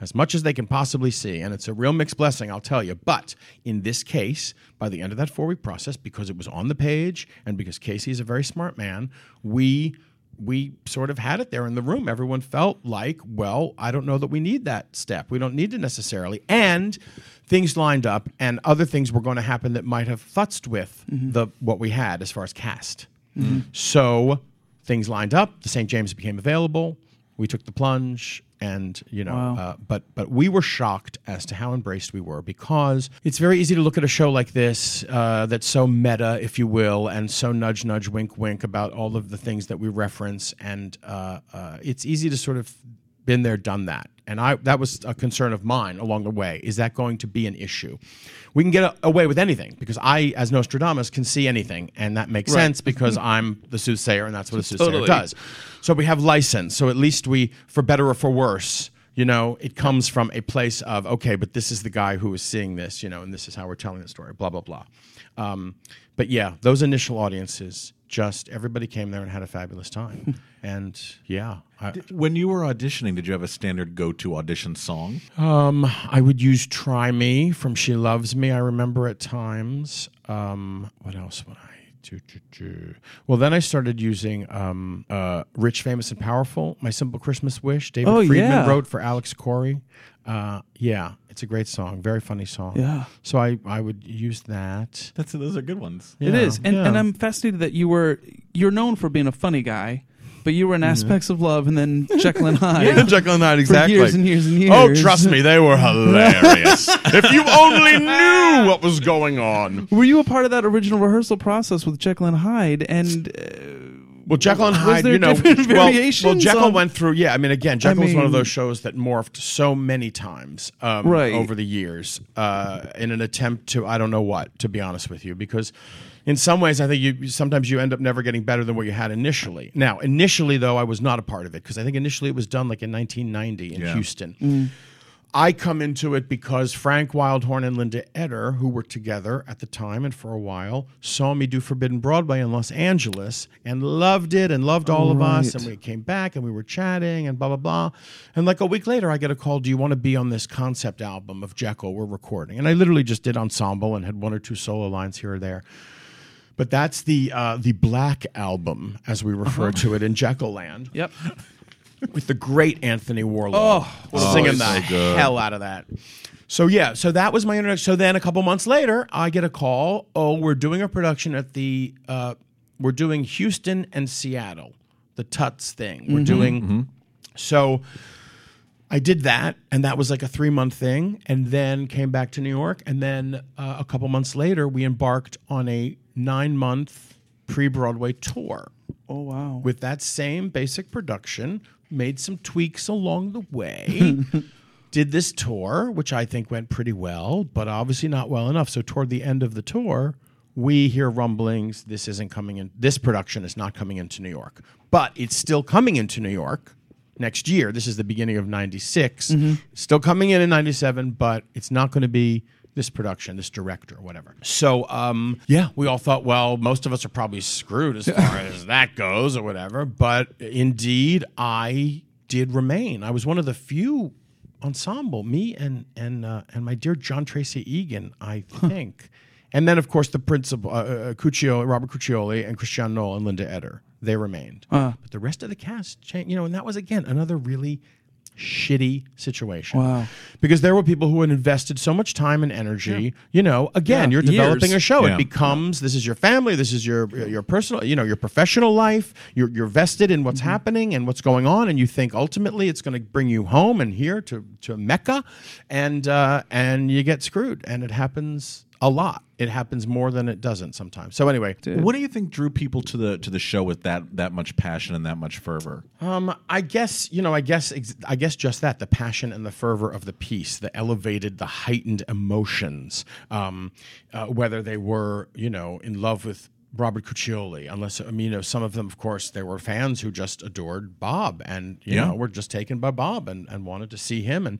as much as they can possibly see. And it's a real mixed blessing, I'll tell you. But in this case, by the end of that four week process, because it was on the page and because Casey is a very smart man, we we sort of had it there in the room. Everyone felt like, well, I don't know that we need that step. We don't need it necessarily. And things lined up and other things were going to happen that might have futzed with mm-hmm. the what we had as far as cast. Mm-hmm. So things lined up. The St. James became available. We took the plunge, and you know, Wow. uh, but but we were shocked as to how embraced we were because it's very easy to look at a show like this uh, that's so meta, if you will, and so nudge nudge wink wink about all of the things that we reference, and uh, uh, it's easy to sort of been there, done that. And I that was a concern of mine along the way. Is that going to be an issue? We can get a- away with anything because I, as Nostradamus, can see anything, and that makes sense [LAUGHS] because I'm the soothsayer, and that's what a soothsayer Totally. does. So we have license. So at least we, for better or for worse, you know, it comes from a place of okay, but this is the guy who is seeing this, you know, and this is how we're telling the story. Blah blah blah. Um, but yeah, those initial audiences, just everybody came there and had a fabulous time, [LAUGHS] and yeah, I, When you were auditioning, did you have a standard go-to audition song? um, I would use "Try Me" from "She Loves Me." I remember at times. Um, what else would I? Well, then I started using um, uh, "Rich, Famous, and Powerful." My simple Christmas wish. David Oh, Friedman yeah. wrote for Alix Korey. Uh, yeah, it's a great song. Very funny song. Yeah. So I I would use that. That's those are good ones. It Yeah, is, and yeah. and I'm fascinated that you were you're known for being a funny guy, but you were in aspects of love, and then [LAUGHS] Jekyll and Hyde. Yeah, Jekyll and Hyde, For exactly. years and years and years. Oh, trust me, they were hilarious. [LAUGHS] if you only knew what was going on. Were you a part of that original rehearsal process with Jekyll and Hyde? And uh, Well, Jekyll and Hyde, you know, well, well, Jekyll on- went through. Yeah, I mean, again, Jekyll was one of those shows that morphed so many times um, Right. over the years uh, in an attempt to I don't know what, to be honest with you, because in some ways I think you sometimes you end up never getting better than what you had initially. Now, initially though, I was not a part of it because I think initially it was done like in 1990 in Yeah. Houston. Mm. I come into it because Frank Wildhorn and Linda Eder, who were together at the time and for a while, saw me do Forbidden Broadway in Los Angeles and loved it and loved all of us. And we came back and we were chatting and blah, blah, blah. And like a week later, I get a call Do you want to be on this concept album of Jekyll we're recording? And I literally just did ensemble and had one or two solo lines here or there. But that's the uh, the Black album, as we refer to it in Jekyll Land yep, with the great Anthony Warlow singing the so good. hell out of that. So yeah, so that was my introduction. So then a couple months later, I get a call. Oh, we're doing a production at the uh, we're doing Houston and Seattle, the Tuts thing. We're doing so. I did that, and that was like a three month thing, and then came back to New York, and then uh, a couple months later, we embarked on a nine month pre Broadway tour oh wow, with that same basic production, made some tweaks along the way. [LAUGHS] did this tour, which I think went pretty well, but obviously not well enough. So toward the end of the tour, we hear rumblings. This isn't coming in. This production is not coming into New York, but it's still coming into New York next year. This is the beginning of '96. Mm-hmm. Still coming in in '97, but it's not going to be this production, this director, or whatever. So, um, yeah, we all thought, well, most of us are probably screwed as far [LAUGHS] as that goes, or whatever. But indeed, I did remain. I was one of the few ensemble, me and and uh, and my dear John Tracy Egan, I think. And then, of course, the principal, uh, uh, Cuccio, Robert Cuccioli, and Christiane Noll and Linda Eder, they remained. Uh. But the rest of the cast changed, you know, and that was, again, another really shitty situation. Wow. Because there were people who had invested so much time and energy. You know, again, Yeah, you're developing years. a show. Yeah. It becomes this is your family, this is your your personal, you know, your professional life. You're you're vested in what's happening and what's going on, and you think ultimately it's going to bring you home and here to to Mecca, and uh, and you get screwed, and it happens a lot. It happens more than it doesn't sometimes. So anyway, What do you think drew people to the to the show with that that much passion and that much fervor? Um, I guess you know. I guess ex- I guess just that the passion and the fervor of the piece, the elevated, the heightened emotions. Um, uh, whether they were you know in love with Robert Cuccioli, unless I mean you know some of them, of course, there were fans who just adored Bob and you Yeah. know were just taken by Bob and and wanted to see him and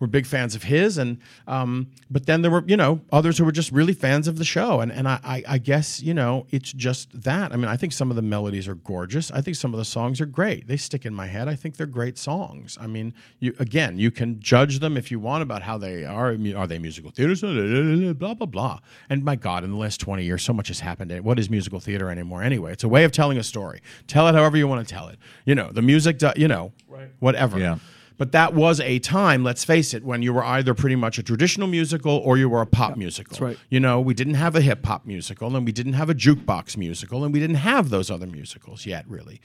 were big fans of his and um, but then there were you know others who were just really fans of the show and and I, I I guess you know it's just that. I mean I think some of the melodies are gorgeous. I think some of the songs are great. They stick in my head. I think they're great songs. I mean you again you can judge them if you want about how they are are they musical theaters? Blah blah blah. And my God in the last twenty years so much has happened. What is musical theater anymore? Anyway it's a way of telling a story. Tell it however you want to tell it. You know the music do, you know right. whatever. Yeah. But that was a time, let's face it, when you were either pretty much a traditional musical or you were a pop musical. that's right. You know, we didn't have a hip hop musical and we didn't have a jukebox musical and we didn't have those other musicals yet, really.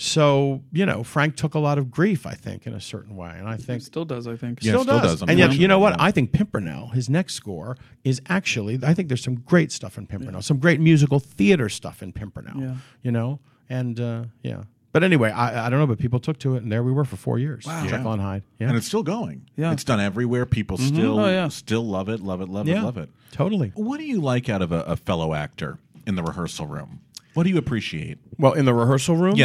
So, you know, Frank took a lot of grief, I think, in a certain way. And I think Still does, I think. Yeah. still, still does. does, And yet, you know what? I think Pimpernel, his next score, is actually, I think there's some great stuff in Pimpernel, some great musical theater stuff in Pimpernel, Yeah. you know? And, uh, yeah. But anyway, I, I don't know, but people took to it, and there we were for four years. Wow. Jekyll and Hyde. Yeah. And it's still going. Yeah. It's done everywhere. People mm-hmm. still Oh, yeah. still love it, love it, love yeah. it, love it. Totally. What do you like out of a, a fellow actor in the rehearsal room? What do you appreciate? Well, in the rehearsal room, Yeah.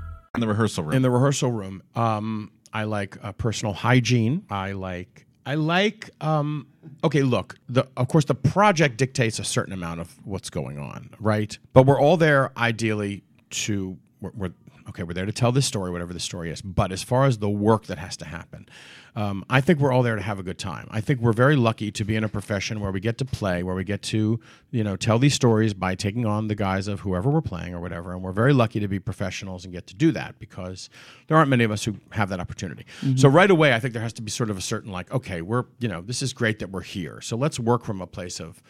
In the rehearsal room. in the rehearsal room, um, I like uh, personal hygiene. I like. I like. Um, okay, look. The of course the project dictates a certain amount of what's going on, right? But we're all there ideally to. We're, we're okay. We're there to tell this story, whatever the story is. But as far as the work that has to happen, um, I think we're all there to have a good time. I think we're very lucky to be in a profession where we get to play, where we get to, you know, tell these stories by taking on the guise of whoever we're playing or whatever. And we're very lucky to be professionals and get to do that because there aren't many of us who have that opportunity. So right away, I think there has to be sort of a certain like, okay, we're, you know, this is great that we're here. So let's work from a place of,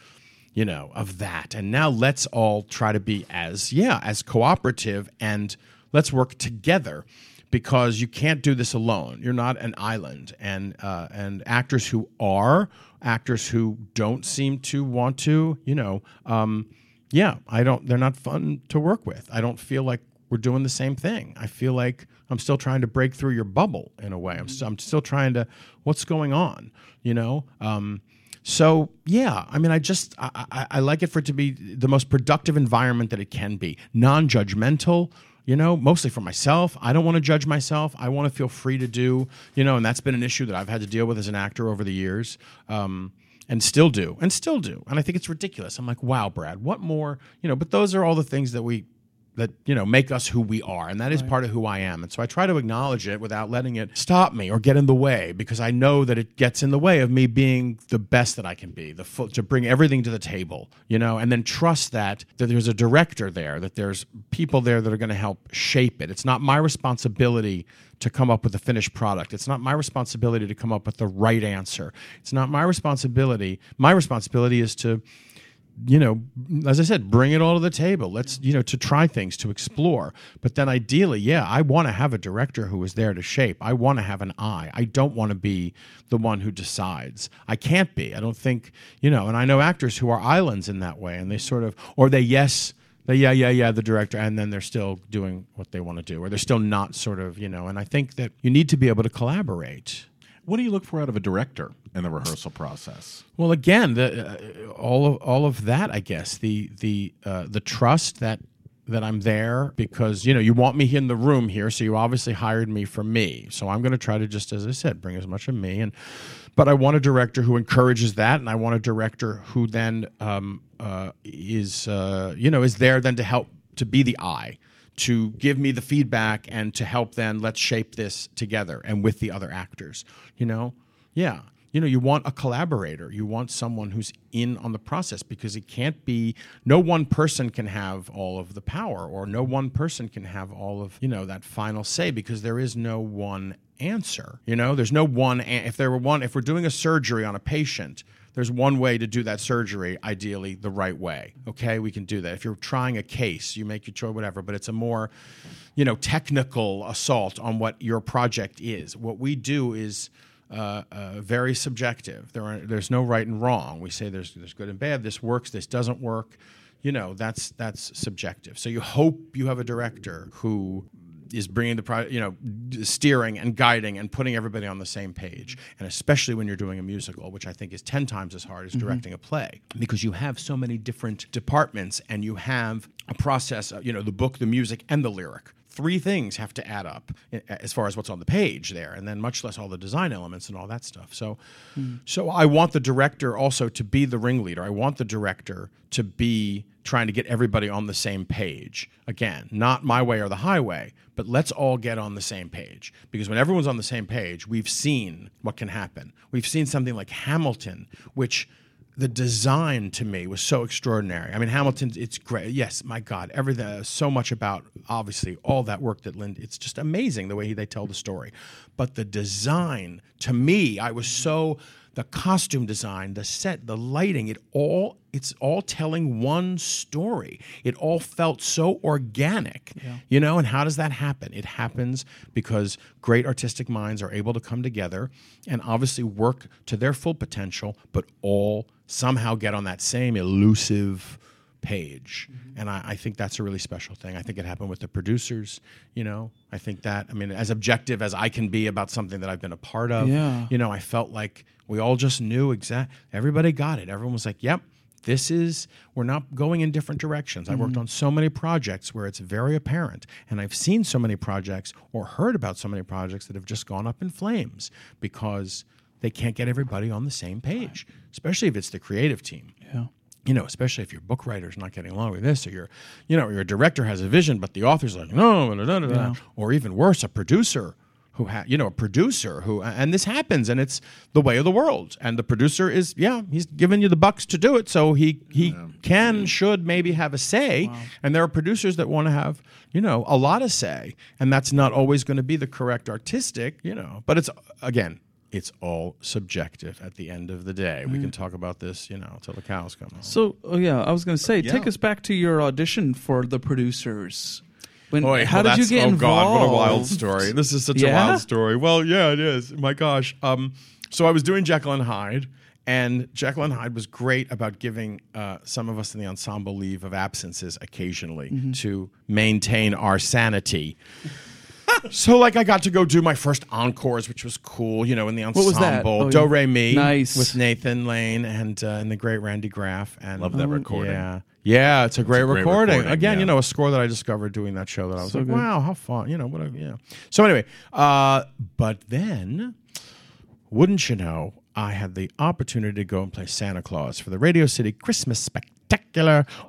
you know, of that. And now let's all try to be as, yeah, as cooperative and let's work together because you can't do this alone. You're not an island. And, uh, and actors who are, actors who don't seem to want to, you know, um, yeah, I don't, they're not fun to work with. I don't feel like we're doing the same thing. I feel like I'm still trying to break through your bubble in a way. I'm, st- I'm still trying to, what's going on, you know? Um, so yeah, I mean, I just I, I, I like it for it to be the most productive environment that it can be, non-judgmental. You know, mostly for myself. I don't want to judge myself. I want to feel free to do. You know, and that's been an issue that I've had to deal with as an actor over the years. Um, and still do, and still do. And I think it's ridiculous. I'm like, wow, Brad, what more? You know, but those are all the things that we that you know make us who we are and that is part of who i am. And so i try to acknowledge it without letting it stop me or get in the way because i know that it gets in the way of me being the best that i can be the full, to bring everything to the table you know and then trust that that there's a director there that there's people there that are going to help shape it. It's not my responsibility to come up with a finished product. It's not my responsibility to come up with the right answer. It's not my responsibility. My responsibility is to you know, as I said, bring it all to the table. Let's, you know, to try things, to explore. But then ideally, yeah, I want to have a director who is there to shape. I want to have an eye. I don't want to be the one who decides. I can't be. I don't think, you know, and I know actors who are islands in that way and they sort of, or they, yes, they, yeah, yeah, yeah, the director, and then they're still doing what they want to do, or they're still not sort of, you know, and I think that you need to be able to collaborate. What do you look for out of a director in the rehearsal process? Well, again, the uh, all of all of that, I guess the the uh, the trust that that I'm there because you know you want me in the room here, so you obviously hired me for me. So I'm going to try to just, as I said, bring as much of me and. But I want a director who encourages that, and I want a director who then um, uh, is, uh, you know, is there then to help to be the eye, to give me the feedback, and to help then let's shape this together and with the other actors. You know, yeah you know you want a collaborator. You want someone who's in on the process because it can't be no one person can have all of the power or no one person can have all of you know that final say because there is no one answer you know? There's no one if there were one if we're doing a surgery on a patient there's one way to do that surgery ideally the right way okay? We can do that. If you're trying a case you make your choice whatever but it's a more you know technical assault on what your project is. What we do is uh, uh, very subjective. There are, there's no right and wrong. We say there's there's good and bad. This works. This doesn't work. You know that's that's subjective. So you hope you have a director who is bringing the pro- you know steering and guiding and putting everybody on the same page and especially when you're doing a musical which i think is 10 times as hard as directing a play because you have so many different departments and you have a process uh, you know the book the music and the lyric three things have to add up eh, eh, as far as what's on the page there and then much less all the design elements and all that stuff. So hmm. so i want the director also to be the ringleader. I want the director to be trying to get everybody on the same page. Again not my way or the highway but let's all get on the same page. Because when everyone's on the same page we've seen what can happen. We've seen something like hamilton which the design to me was so extraordinary. I mean, Hamilton, it's great. Yes, my God, everything, so much about obviously all that work that Lin. It's just amazing the way he, they tell the story. But the design, to me, I was so the costume design, the set, the lighting, it all it's all telling one story. It all felt so organic. You know, and how does that happen? It happens because great artistic minds are able to come together and obviously work to their full potential, but all somehow get on that same elusive page. Mm-hmm. And I, I think that's a really special thing. I think it happened with the producers, you know. I think that I mean, as objective as I can be about something that I've been a part of, Yeah. you know, I felt like we all just knew exact everybody got it. Everyone was like, Yep, this is we're not going in different directions. I worked mm-hmm. on so many projects where it's very apparent. And I've seen so many projects or heard about so many projects that have just gone up in flames because they can't get everybody on the same page, especially if it's the creative team Yeah. You know, especially if your book writer's not getting along with this, or your, you know, your director has a vision, but the author's like, no, da, da, da, da. or even worse, a producer who ha- you know, a producer who, and this happens, and it's the way of the world, and the producer is, yeah, he's giving you the bucks to do it, so he he can, should, maybe have a say, and there are producers that want to have, you know, a lot of say, and that's not always going to be the correct artistic, you know, but it's again it's all subjective at the end of the day. We can talk about this, you know, till the cows come home. So, oh yeah, I was going to say, take Yeah. us back to your audition for the producers. When, Boy, how well, did you that's- get oh involved? God, what a wild story! This is such a wild story. Well, yeah, it is. My gosh. Um, so I was doing Jekyll and Hyde, and Jekyll and Hyde was great about giving uh, some of us in the ensemble leave of absences occasionally Mm-hmm. to maintain our sanity. [LAUGHS] so, like, I got to go do my first encores, which was cool. You know, in the ensemble, was that? Oh, Do yeah. Re Mi, Nice. with Nathan Lane and uh, and the great Randy Graff. And Love that recording. Yeah, yeah, it's a great, great recording. recording, Again, yeah. you know, a score that I discovered doing that show that I was So like, good. wow, how fun. You know, what a, yeah. So anyway, uh, but then, wouldn't you know, I had the opportunity to go and play Santa Claus for the Radio City Christmas Spectacular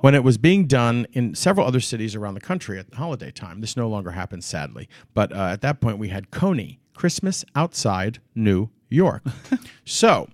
when it was being done in several other cities around the country at holiday time. This no longer happens, sadly. But uh, at that point, we had Coney, Christmas outside New York. [LAUGHS] so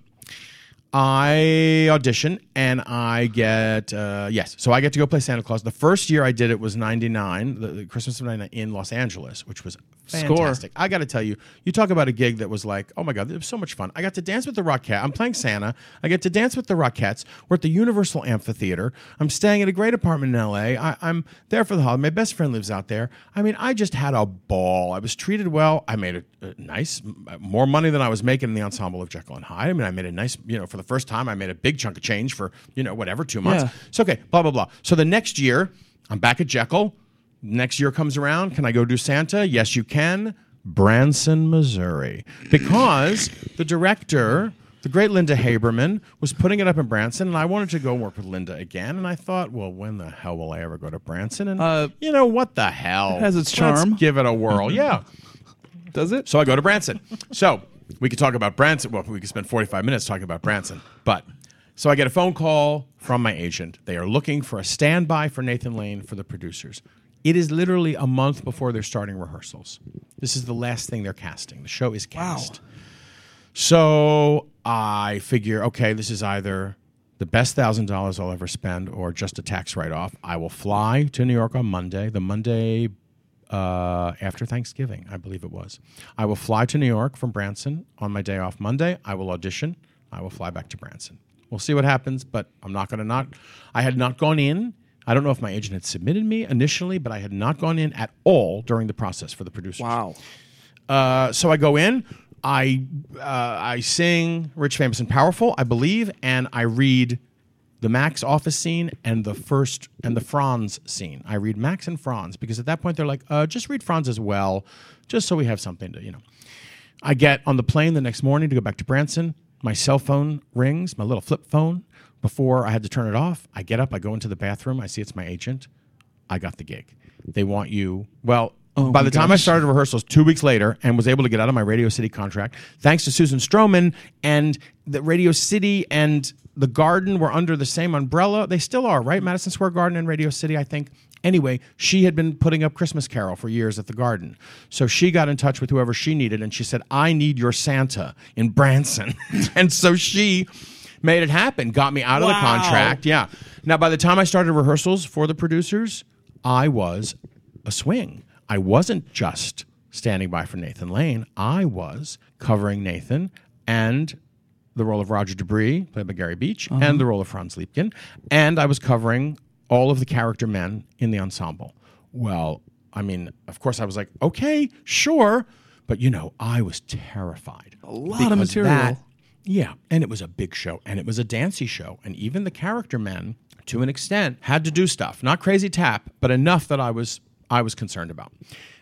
I audition and I get uh, yes, so I get to go play Santa Claus. The first year I did it was '99, the, the Christmas of '99 in Los Angeles, which was Score. fantastic. I got to tell you, you talk about a gig that was like, oh my god, it was so much fun. I got to dance with the Rockettes. I'm playing Santa. I get to dance with the Rockettes. We're at the Universal Amphitheater. I'm staying at a great apartment in L.A. I, I'm there for the holiday. My best friend lives out there. I mean, I just had a ball. I was treated well. I made a, a nice, more money than I was making in the ensemble of Jekyll and Hyde. I mean, I made a nice, you know, for the first time, I made a big chunk of change for, you know, whatever, two months. Yeah. So, okay, blah, blah, blah. So the next year, I'm back at Jekyll. Next year comes around. Can I go do Santa? Yes, you can. Branson, Missouri. Because the director the great Linda Haberman was putting it up in Branson, and I wanted to go work with Linda again. And I thought, well, when the hell will I ever go to Branson? And Uh, you know what the hell? it has its Let's charm. give it a whirl. yeah. [LAUGHS] Does it? So I go to Branson. So we could talk about Branson. Well, we could spend 45 minutes talking about Branson. But so I get a phone call from my agent. They are looking for a standby for Nathan Lane for the producers. It is literally a month before they're starting rehearsals. This is the last thing they're casting. The show is cast. Wow. So I figure, okay, this is either the best thousand dollars I'll ever spend or just a tax write off. I will fly to New York on Monday, the Monday uh, after Thanksgiving, I believe it was. I will fly to New York from Branson on my day off Monday. I will audition. I will fly back to Branson. We'll see what happens, but I'm not going to not. I had not gone in. I don't know if my agent had submitted me initially, but I had not gone in at all during the process for the producers. Wow. Uh, so I go in, I uh, I sing "Rich, Famous, and Powerful," I believe, and I read the Max office scene and the first and the Franz scene. I read Max and Franz because at that point they're like, uh, just read Franz as well, just so we have something to you know. I get on the plane the next morning to go back to Branson. My cell phone rings, my little flip phone. Before I had to turn it off, I get up, I go into the bathroom, I see it's my agent. I got the gig. They want you. Well, Oh by the time I started rehearsals two weeks later and was able to get out of my Radio City contract, thanks to Susan Stroman and the Radio City and the Garden were under the same umbrella. They still are, right? Madison Square Garden and Radio City, I think. Anyway, she had been putting up Christmas Carol for years at the Garden. So she got in touch with whoever she needed and she said, I need your Santa in Branson. [LAUGHS] and so she made it happen, got me out of the contract. Yeah. Now, by the time I started rehearsals for the producers, I was a swing. I wasn't just standing by for Nathan Lane. I was covering Nathan and the role of Roger De Bris, played by Gary Beach, uh-huh. and the role of Franz Liebkind. And I was covering all of the character men in the ensemble. Well, I mean, of course, I was like, okay, sure. But, you know, I was terrified. A lot of material. Yeah, and it was a big show, and it was a dancey show, and even the character men, to an extent, had to do stuff. Not crazy tap, but enough that I was I was concerned about.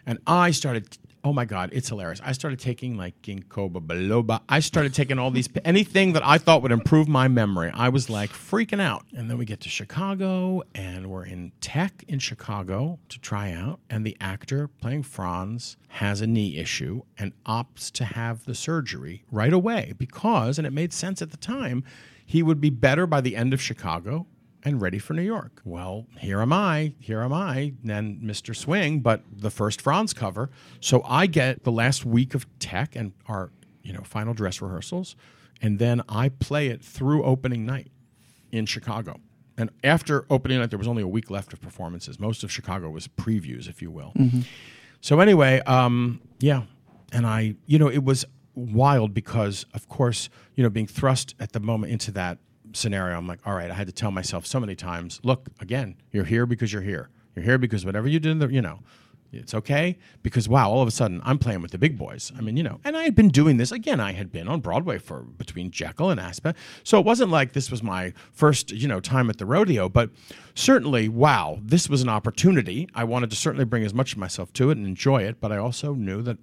And I started. Oh my God, it's hilarious! I started taking like ginkgo biloba. I started taking all these anything that I thought would improve my memory. I was like freaking out. And then we get to Chicago, and we're in tech in Chicago to try out. And the actor playing Franz has a knee issue and opts to have the surgery right away because, and it made sense at the time, he would be better by the end of Chicago and ready for New York. Well, here am I, here am I, then Mr. Swing, but the first Franz cover. So I get the last week of tech and our, you know, final dress rehearsals, and then I play it through opening night in Chicago. And after opening night, there was only a week left of performances. Most of Chicago was previews, if you will. So anyway, um, yeah, and I, you know, it was wild because, of course, you know, being thrust at the moment into that scenario, I'm like, all right, I had to tell myself so many times, look, again, you're here because you're here. You're here because whatever you did, in the, you know, it's okay because wow, all of a sudden I'm playing with the big boys. I mean, you know, and I had been doing this again. I had been on Broadway for between Jekyll and Aspects, so it wasn't like this was my first, you know, time at the rodeo. But certainly, wow, this was an opportunity. I wanted to certainly bring as much of myself to it and enjoy it, but I also knew that.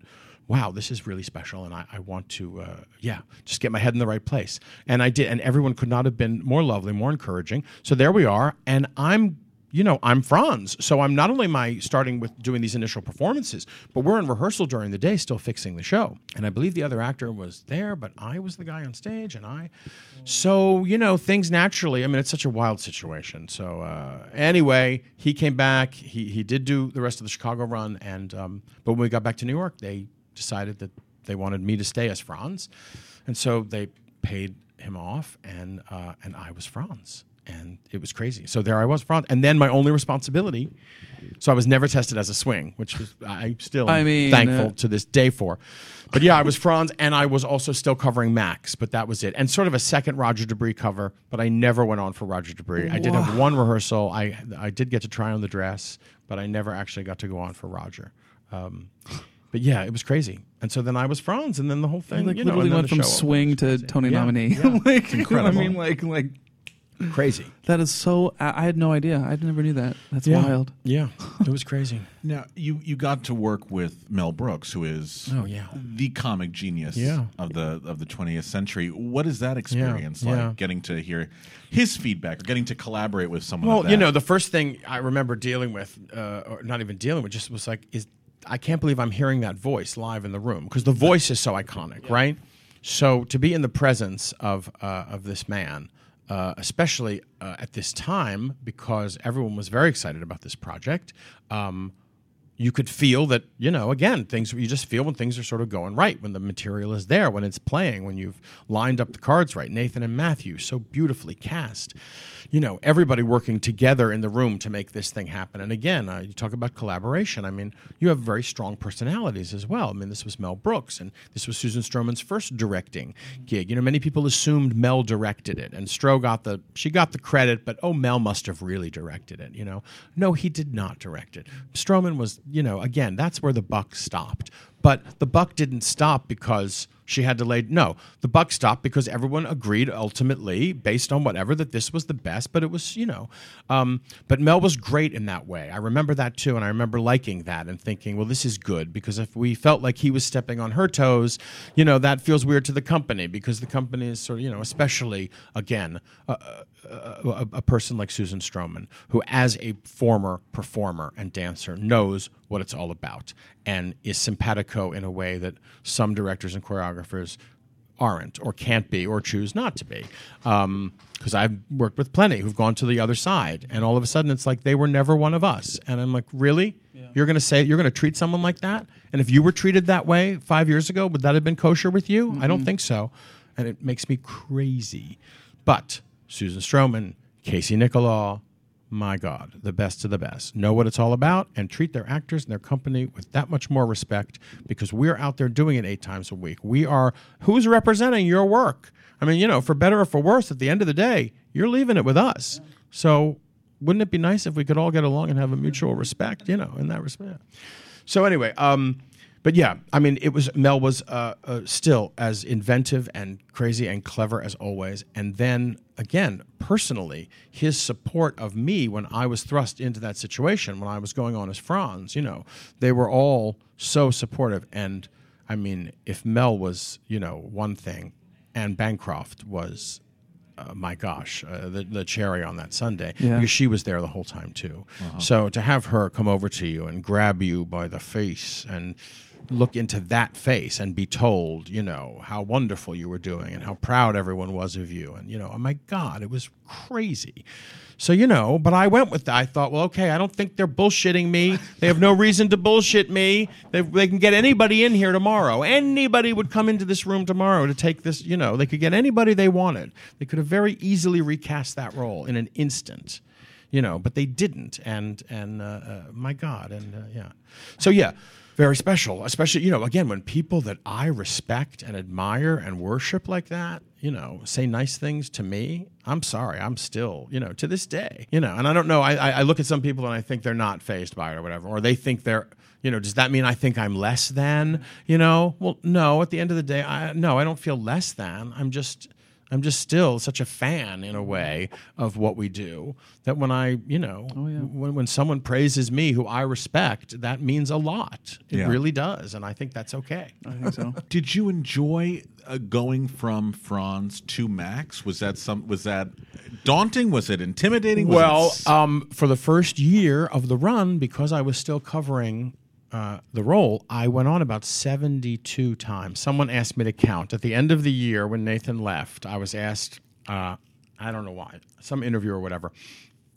Wow, this is really special, and I, I want to, uh, yeah, just get my head in the right place. And I did, and everyone could not have been more lovely, more encouraging. So there we are, and I'm you know, I'm Franz. So I'm not only my starting with doing these initial performances, but we're in rehearsal during the day still fixing the show. And I believe the other actor was there, but I was the guy on stage and I so, you know, things naturally, I mean, it's such a wild situation. So uh, anyway, he came back. He he did do the rest of the Chicago run and um, but when we got back to New York, they decided that they wanted me to stay as Franz. And so they paid him off and uh, and I was Franz and it was crazy. So there I was, Franz, and then my only responsibility. So I was never tested as a swing, which was I still I mean, thankful uh, to this day for. But yeah, I was Franz, and I was also still covering Max, but that was it. And sort of a second Roger De Bris cover, but I never went on for Roger De Bris. I did have one rehearsal. I I did get to try on the dress, but I never actually got to go on for Roger. Um, but yeah, it was crazy. And so then I was Franz, and then the whole thing, like you know, literally and went from swing to Tony Yeah, nominee. yeah. [LAUGHS] like, incredible. I mean, like, like Crazy. That is so. I, I had no idea. I never knew that. That's Yeah. wild. Yeah, it was crazy. [LAUGHS] Now you you got to work with Mel Brooks, who is Oh, yeah. the comic genius Yeah. of the of the 20th century. What is that experience yeah. like? Getting to hear his feedback, or getting to collaborate with someone. Well, of you know, the first thing I remember dealing with, uh, or not even dealing with, just was like, is I can't believe I'm hearing that voice live in the room because the voice is so iconic, right? So to be in the presence of uh, of this man, uh, especially uh, at this time, because everyone was very excited about this project. Um, you could feel that you know again things you just feel when things are sort of going right when the material is there when it's playing when you've lined up the cards right. Nathan and matthew so beautifully cast. You know everybody working together in the room to make this thing happen. And again uh, you talk about collaboration. I mean you have very strong personalities as well. I mean this was mel brooks and this was susan stroman's first directing gig. You know many people assumed mel directed it and stro got the she got the credit but oh mel must have really directed it you know? No he did not direct it. Stroman was you know again that's where the buck stopped. But the buck didn't stop because she had to lay no the buck stopped because everyone agreed ultimately based on whatever that this was the best but it was you know um, but mel was great in that way. I remember that too and i remember liking that and thinking well this is good because if we felt like he was stepping on her toes you know that feels weird to the company because the company is sort of you know especially again uh, a, a person like Susan Stroman, who, as a former performer and dancer, knows what it's all about and is simpatico in a way that some directors and choreographers aren't or can't be or choose not to be. Um, because I've worked with plenty who've gone to the other side, and all of a sudden it's like they were never one of us. And I'm like, really? You're going to say you're going to treat someone like that? And if you were treated that way five years ago, would that have been kosher with you? I don't think so. And it makes me crazy. But Susan Stroman, Casey Nicholaw, my God, the best of the best. Know what it's all about and treat their actors and their company with that much more respect because we're out there doing it eight times a week. We are who's representing your work. I mean, you know, for better or for worse, at the end of the day, you're leaving it with us. So wouldn't it be nice if we could all get along and have a mutual respect, you know, in that respect? So anyway, um, but yeah, I mean, it was Mel was uh, uh, still as inventive and crazy and clever as always. And then again, personally, his support of me when I was thrust into that situation, when I was going on as Franz, you know, they were all so supportive. And I mean, if Mel was, you know, one thing, and Bancroft was uh, my gosh, uh, the, the cherry on that sundae Yeah. because she was there the whole time too. So to have her come over to you and grab you by the face and look into that face and be told, you know, how wonderful you were doing and how proud everyone was of you. And, you know, oh my God, it was crazy. So, you know, but I went with that. I thought, well, okay, I don't think they're bullshitting me. They have no reason to bullshit me. They, they can get anybody in here tomorrow. Anybody would come into this room tomorrow to take this, you know, they could get anybody they wanted. They could have very easily recast that role in an instant you know, but they didn't. And and uh, uh, my God, and uh, yeah, so yeah, very special. Especially you know, again, when people that I respect and admire and worship like that, you know, say nice things to me. I'm sorry, I'm still you know to this day, you know, and I don't know. I I look at some people and I think they're not fazed by it or whatever, or they think they're. You know, does that mean I think I'm less than? You know, well, no. At the end of the day, I no, I don't feel less than. I'm just I'm just still such a fan in a way of what we do that when I, you know, when, when someone praises me who I respect, that means a lot. It Yeah. really does. And I think that's okay. I think so. [LAUGHS] Did you enjoy uh, going from Franz to Max? Was that some? Was that daunting? Was it intimidating? Was Well, it um, for the first year of the run, because I was still covering uh, the role, I went on about 72 times. Someone asked me to count. At the end of the year, when Nathan left, I was asked, uh, I don't know why, some interview or whatever.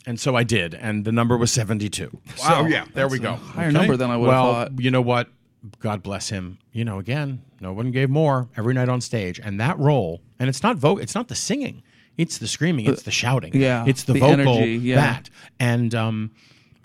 And so I did, and the number was 72. So, yeah, there we go. higher number than I would've well, thought. you know what? God bless him. You know, again, no one gave more every night on stage. And that role, and it's not vo- it's not the singing, it's the screaming, it's the shouting. yeah, It's the, the vocal energy, yeah. that. And um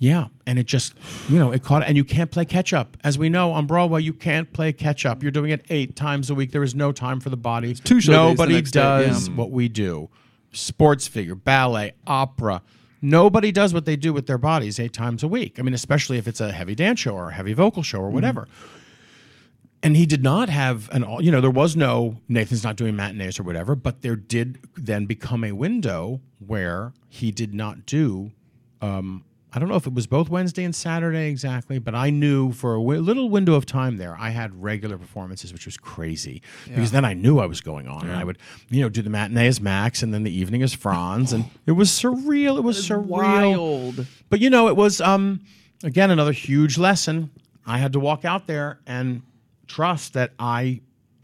yeah, and it just you know, it caught and you can't play catch up. As we know on Broadway, you can't play catch up. You're doing it 8 times a week. There is no time for the body. two show days the Nobody next day, does yeah. what we do. Sports figure, ballet, opera. Nobody does what they do with their bodies eight times a week. I mean, especially if it's a heavy dance show or a heavy vocal show or Mm-hmm. whatever and he did not have an all. You know, there was no Nathan's not doing matinees or whatever, but there did then become a window where he did not do. Um, I don't know if it was both Wednesday and Saturday exactly, but I knew for a little window of time there, I had regular performances, which was crazy because then I knew I was going on, and I would, you know, do the matinee as Max, and then the evening as Franz, and it was surreal. It was surreal. Wild. But you know, it was um again another huge lesson. I had to walk out there and trust that I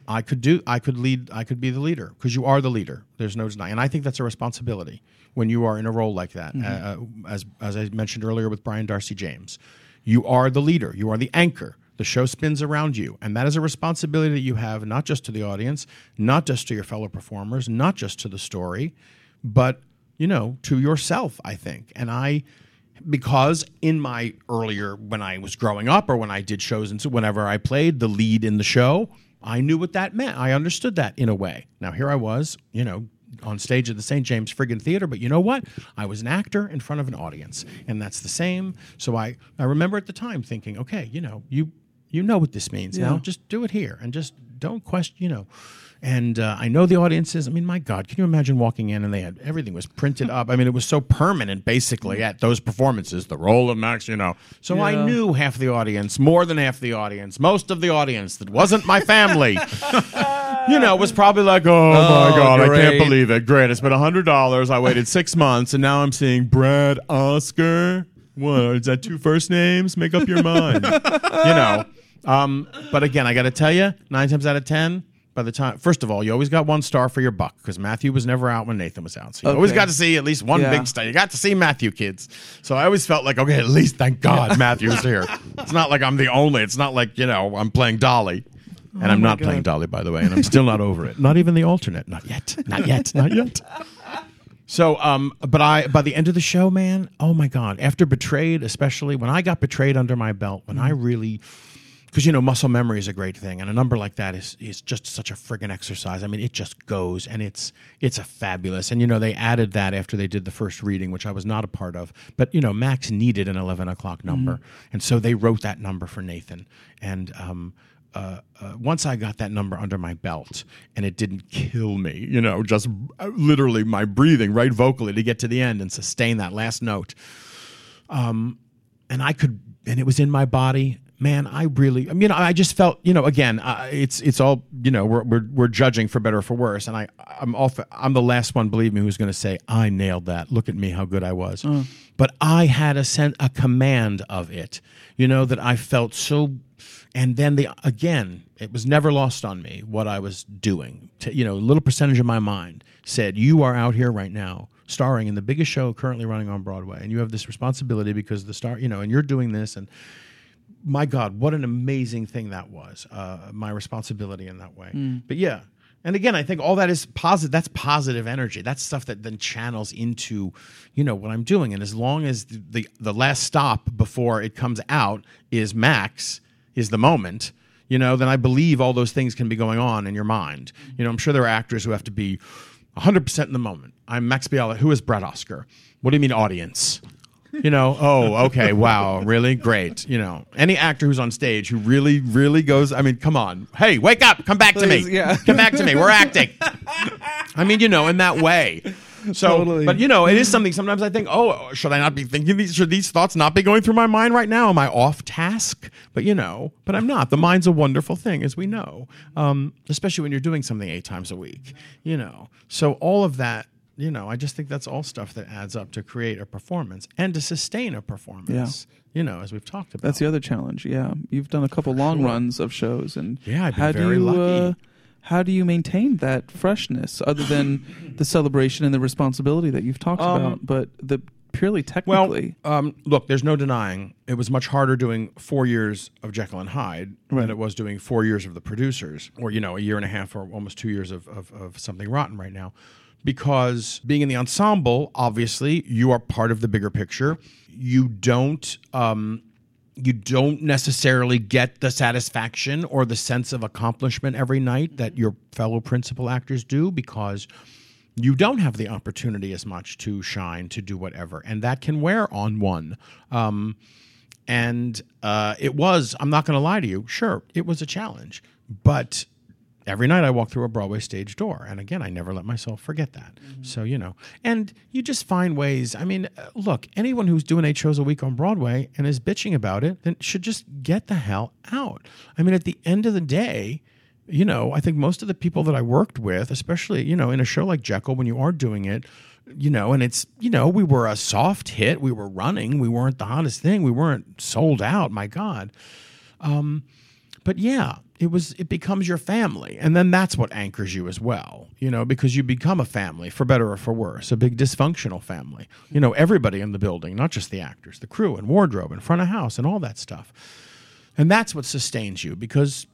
I could do I could lead I could be the leader because you are the leader. There's no denying. And I think that's a responsibility when you are in a role like that. Uh, as as I mentioned earlier with Brian Darcy James. You are the leader. You are the anchor. The show spins around you. And that is a responsibility that you have not just to the audience, not just to your fellow performers, not just to the story, but you know, to yourself, I think. And I because in my earlier when I was growing up or when I did shows and so whenever I played the lead in the show, I knew what that meant. I understood that in a way. Now here I was, you know, on stage at the St. James Friggin Theater, but you know what? I was an actor in front of an audience, and that's the same. So I I remember at the time thinking, okay, you know, you you know what this means. Now just do it here and just don't question, you know. And uh, I know the audiences. I mean, my God, can you imagine walking in and they had everything was printed up? I mean, it was so permanent, basically, at those performances. The role of Max, you know. So I knew half the audience, more than half the audience, most of the audience that wasn't my family. [LAUGHS] you know, was probably like, oh, my God, I can't believe it. Great. I spent $100. I waited six months, and now I'm seeing Brad Oscar. What? Is that two first names? Make up your mind. [LAUGHS] you know. Um, but again, I got to tell you, nine times out of 10, by the time, first of all, you always got one star for your buck because Matthew was never out when Nathan was out. So you always got to see at least one Yeah. big star. You got to see Matthew, kids. So I always felt like, okay, at least thank God Matthew's here. It's not like I'm the only. It's not like, you know, I'm playing Dolly. And I'm not playing Dolly, by the way, and I'm still not over it. Not even the alternate. Not yet. Not yet. Not yet. So, um, but I by the end of the show, man, oh my god! After Betrayed, especially when I got Betrayed under my belt, when I really, because you know, muscle memory is a great thing, and a number like that is is just such a friggin' exercise. I mean, it just goes, and it's it's a fabulous. And you know, they added that after they did the first reading, which I was not a part of. But you know, Max needed an eleven o'clock number, and so they wrote that number for Nathan, and um, uh, uh, once I got that number under my belt and it didn't kill me, you know, just uh, literally my breathing right vocally to get to the end and sustain that last note. Um, and I could, and it was in my body. Man, I really, I mean, I just felt, you know, again, uh, it's it's all, you know, we're, we're we're judging for better or for worse, and I I'm off. I'm the last one, believe me, who's going to say I nailed that. Look at me, how good I was. But I had a sen- a command of it, you know, that I felt so and then the again it was never lost on me what i was doing T- you know a little percentage of my mind said you are out here right now starring in the biggest show currently running on broadway and you have this responsibility because the star you know and you're doing this and my god what an amazing thing that was uh, my responsibility in that way. But yeah. And again i think all that is positive that's positive energy. That's stuff that then channels into you know what i'm doing. And as long as the the, the last stop before it comes out is max is the moment you know then i believe all those things can be going on in your mind. You know i'm sure there are actors who have to be 100% in the moment. I'm max biala who is brad oscar? What do you mean audience you know oh okay wow really? Great you know. Any actor who's on stage who really really goes i mean come on. Hey wake up come back Please, to me. Yeah. come back to me we're acting. [LAUGHS] I mean you know in that way. So Totally. but you know it is something sometimes i think oh should i not be thinking these should these thoughts not be going through my mind right now? Am i off task? But you know but i'm not. The mind's a wonderful thing as we know um, especially when you're doing something eight times a week you know. So all of that you know, I just think that's all stuff that adds up to create a performance and to sustain a performance. Yeah. You know, as we've talked about. That's the other challenge. Yeah, you've done a couple long runs of shows, and Yeah, I've been how very do you, lucky. Uh, how do you maintain that freshness, other than [LAUGHS] the celebration and the responsibility that you've talked Um, about, but the purely Well, technically? um, look, there's no denying it was much harder doing four years of Jekyll and Hyde than it was doing four years of the producers, or you know, a year and a half or almost two years of, of, of something rotten right now. Because being in the ensemble, obviously, you are part of the bigger picture. You don't um, you don't necessarily get the satisfaction or the sense of accomplishment every night that your fellow principal actors do because you don't have the opportunity as much to shine to do whatever and that can wear on one um, and uh, it was. I'm not going to lie to you. Sure, it was a challenge, but every night I walk through a Broadway stage door, and again, I never let myself forget that. So you know, and you just find ways. I mean, uh, look, anyone who's doing eight shows a week on Broadway and is bitching about it, then should just get the hell out. I mean, at the end of the day you know, I think most of the people that I worked with, especially, you know, in a show like Jekyll, when you are doing it, you know, and it's, you know, we were a soft hit. We were running. We weren't the hottest thing. We weren't sold out. My God. Um, but yeah, it was, it becomes your family. And then that's what anchors you as well, you know, because you become a family for better or for worse, a big dysfunctional family. You know, everybody in the building, not just the actors, the crew and wardrobe and front of house and all that stuff. And that's what sustains you because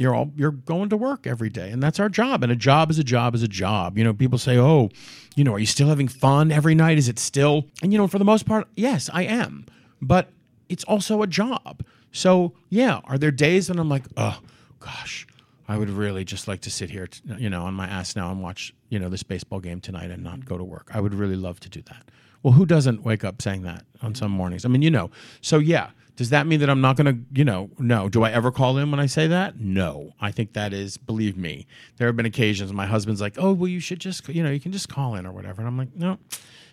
you're all you're going to work every day and that's our job and a job is a job is a job you know people say oh you know are you still having fun every night is it still and you know for the most part yes i am but it's also a job so yeah are there days when i'm like oh gosh i would really just like to sit here t- you know on my ass now and watch you know this baseball game tonight and not go to work i would really love to do that well who doesn't wake up saying that on some mornings i mean you know so yeah does that mean that I'm not going to, you know, no. Do I ever call in when I say that? No. I think that is, believe me, there have been occasions my husband's like, oh, well, you should just, you know, you can just call in or whatever. And I'm like, no,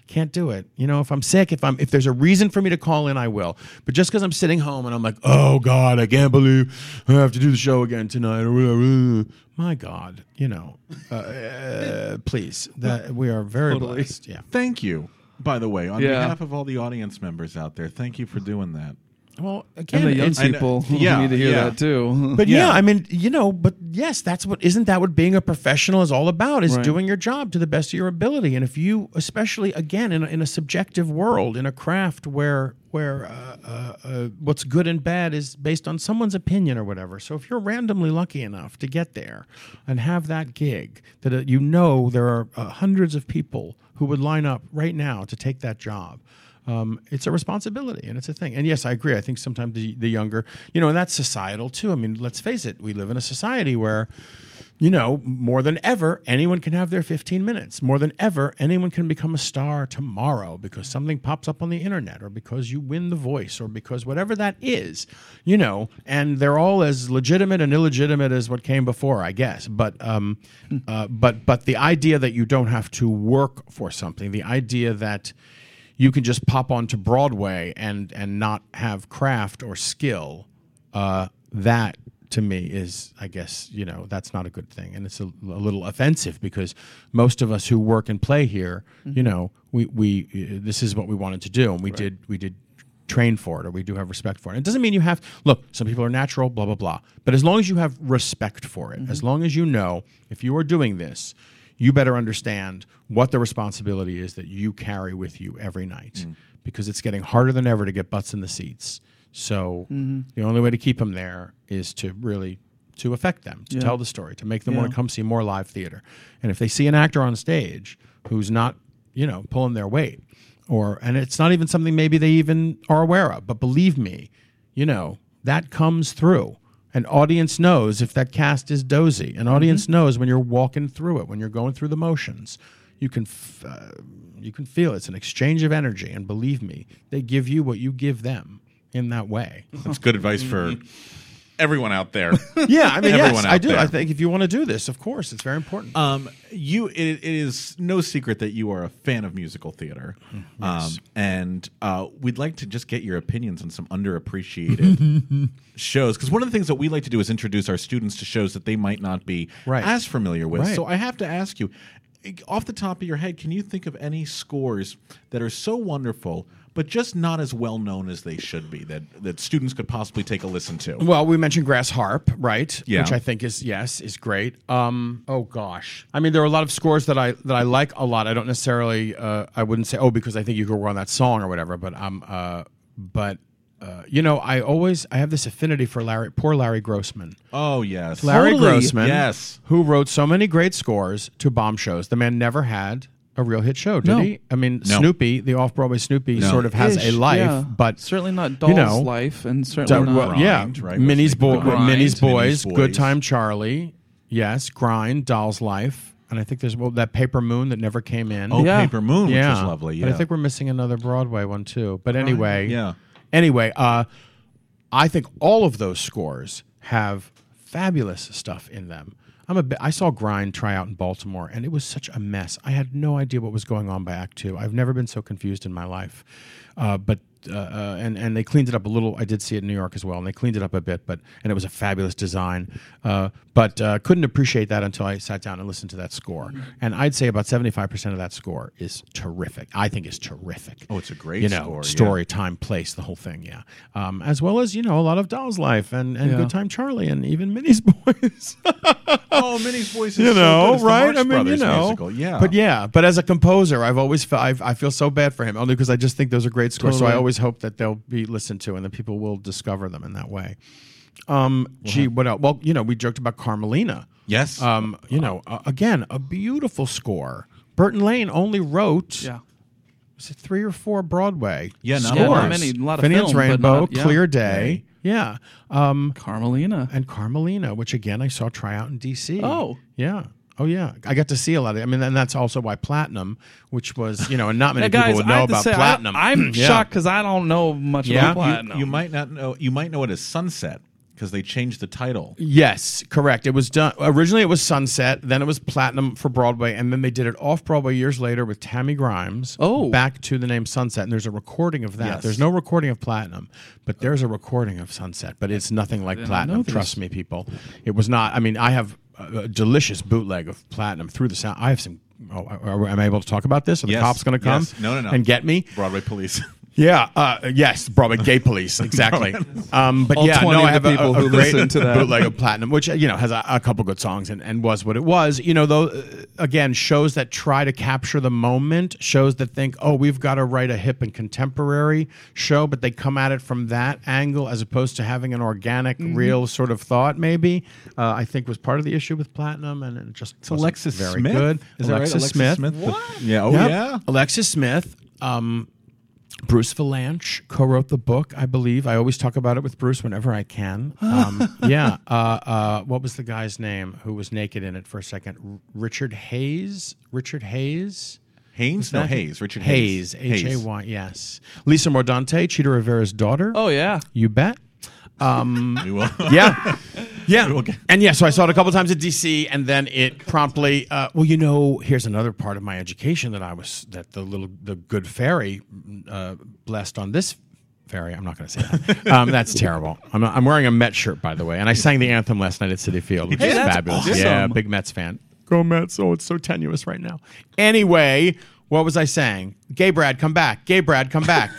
can't do it. You know, if I'm sick, if I'm, if there's a reason for me to call in, I will. But just because I'm sitting home and I'm like, oh God, I can't believe I have to do the show again tonight or whatever. My God, you know, uh, uh, please, that we are very Totally. blessed. Yeah. Thank you, by the way, on Yeah. behalf of all the audience members out there. Thank you for doing that. Well, again, And the young it's- I know- people [LAUGHS] yeah, need to hear yeah. that too. [LAUGHS] But yeah. Yeah. I mean, you know, but yes, that's what isn't that what being a professional is all about? Is Right. doing your job to the best of your ability. And if you, especially again in a, in a subjective world, in a craft where where uh, uh, uh, what's good and bad is based on someone's opinion or whatever. So if you're randomly lucky enough to get there and have that gig, that uh, you know there are uh, hundreds of people who would line up right now to take that job um, it's a responsibility and it's a thing. And yes, I agree. I think sometimes the, the younger, you know, and that's societal too. I mean, let's face it, we live in a society where, you know, more than ever, anyone can have their 15 minutes. More than ever, anyone can become a star tomorrow because something pops up on the internet or because you win the voice or because whatever that is, you know, and they're all as legitimate and illegitimate as what came before, I guess. But, um, uh, but, but the idea that you don't have to work for something, the idea that, you can just pop onto Broadway and and not have craft or skill. Uh, that to me is, I guess, you know, that's not a good thing, and it's a, a little offensive because most of us who work and play here, you know, we we uh, this is what we wanted to do, and we did we did train for it or we do have respect for it. It doesn't mean you have look, some people are natural, blah blah blah. But as long as you have respect for it, as long as you know if you are doing this, you better understand what the responsibility is that you carry with you every night mm. because it's getting harder than ever to get butts in the seats. So mm-hmm. the only way to keep them there is to really to affect them, to Yeah. tell the story, to make them want to come see more live theater. And if they see an actor on stage who's not, you know, pulling their weight, or and it's not even something maybe they even are aware of, but believe me, you know, that comes through. An audience knows if that cast is dozy. An audience knows when you're walking through it, when you're going through the motions. You can f- uh, you can feel it's an exchange of energy, and believe me, they give you what you give them in that way. That's good advice for [LAUGHS] everyone out there. [LAUGHS] yeah, I mean, yes, Everyone I do. there. I think if you want to do this, of course, it's very important. Um, you, it, it is no secret that you are a fan of musical theater, um, and uh, we'd like to just get your opinions on some underappreciated [LAUGHS] shows. Because one of the things that we like to do is introduce our students to shows that they might not be Right. as familiar with. Right. So I have to ask you, off the top of your head, can you think of any scores that are so wonderful? But just not as well known as they should be that that students could possibly take a listen to. Well, we mentioned Grass Harp, right? Yeah. Which I think is yes, is great. Um, oh gosh, I mean, there are a lot of scores that I that I like a lot. I don't necessarily, uh, I wouldn't say oh because I think you could work on that song or whatever. But um, uh, but uh, you know, I always I have this affinity for Larry, poor Larry Grossman. Oh yes, Larry Totally. Grossman, Yes, who wrote so many great scores to bomb shows. The man never had a real hit show, did No. he? I mean, No. Snoopy, the off Broadway Snoopy, No. sort of has a Ish, life, yeah. but certainly not Doll's you know, life, and certainly not. well, yeah, Grind, right? Minnie's, Wasn't it boy, Grind? Minnie's Minnie's boys, Boys. Good Time Charlie, yes, Grind, Doll's Life, and I think there's well, that Paper Moon that never came in. Oh, Yeah. Paper Moon, yeah, which was lovely. Yeah, But I think we're missing another Broadway one too. But anyway, yeah. Anyway, uh, I think all of those scores have fabulous stuff in them. I'm a I saw Grind try out in Baltimore, and it was such a mess. I had no idea what was going on by Act Two. I've never been so confused in my life. Uh, but uh, uh, and and they cleaned it up a little. I did see it in New York as well, and they cleaned it up a bit. But and it was a fabulous design. Uh, but uh, couldn't appreciate that until I sat down and listened to that score. And I'd say about seventy five percent of that score is terrific. I think is terrific. Oh, it's a great you know score, yeah. story, time, place, the whole thing. Yeah, um, as well as you know a lot of Doll's Life and and Yeah. Good Time Charlie and even Minnie's [LAUGHS] Boys. Oh, Minnie's voice is you so know, good. It's the right? I mean, Brothers you know, musical. Yeah. But yeah, but as a composer, I've always felt I, I feel so bad for him only because I just think those are great scores. So I Totally. Always hope that they'll be listened to and that people will discover them in that way. Um, gee, what else? Well, you know, we joked about Carmelina. Yes. Um, you know, uh, again, a beautiful score. Burton Lane only wrote Yeah. was it three or four Broadway? Yeah, not lot. Not many, a lot of Finian's film, but Rainbow, not- yeah. Clear Day. Yeah. Um, Carmelina. and Carmelina, which again I saw try out in DC. Oh. yeah. Oh yeah, I got to see a lot of. I mean, and that's also why Platinum, which was you know, and not many Yeah, guys, people would know about say, platinum. I, am [CLEARS THROAT] Yeah. shocked because I don't know much Yeah. about You- Platinum. you might not know. You might know it as Sunset because they changed the title. Yes, correct. It was done originally. It was Sunset, then it was Platinum for Broadway, and then they did it off Broadway years later with Tammy Grimes. Oh. back to the name Sunset, and there's a recording of that. Yes. There's no recording of Platinum, but there's a recording of Sunset. But it's nothing like Platinum. Trust me, people. It was not. I mean, I have a, delicious bootleg of Platinum through the sound. I have some. Oh, am I able to talk about this? Are the Yes. cops going to come? Yes. No, no, no. and get me? Broadway Police. [LAUGHS] Yeah, uh, yes, Broadway gay [LAUGHS] police, exactly. um, but All yeah, no, I of have a, people a, a who great listen to that. bootleg of Platinum, which you know has a, a couple good songs and, and was what it was. You know, though, uh, again, shows that try to capture the moment, shows that think, oh, we've got to write a hip and contemporary show, but they come at it from that angle as opposed to having an organic, Mm-hmm. real sort of thought. Maybe uh, I think was part of the issue with Platinum, and it just It's wasn't Alexis very Smith. good. Is that right? Alexis Smith. The- yeah. Oh Yep. yeah. Alexis Smith. Um, Bruce Vilanch co-wrote the book, I believe. I always talk about it with Bruce whenever I can. Um, [LAUGHS] yeah. Uh, uh, what was the guy's name who was naked in it for a second? R- Richard Hayes. Richard Hayes. Haynes. No Hayes. Richard Hayes. Hayes. H A Y. Yes. Lisa Mordente, Chita Rivera's daughter. oh yeah. You bet. Um, [LAUGHS] We will. [LAUGHS] yeah, yeah, [LAUGHS] Okay. and yeah. So I saw it a couple times at DC, and then it promptly. Uh, well, you know, here's another part of my education that I was that the little the good fairy uh, blessed on this fairy. I'm not going to say that. um, that's terrible. I'm, I'm wearing a Met shirt, by the way, and I sang the anthem last night at Citi Field, which Hey, is fabulous. awesome. Yeah, big Mets fan. Go Mets! Oh, it's so tenuous right now. Anyway, what was I saying? Gay Brad, come back. Gay Brad, come back.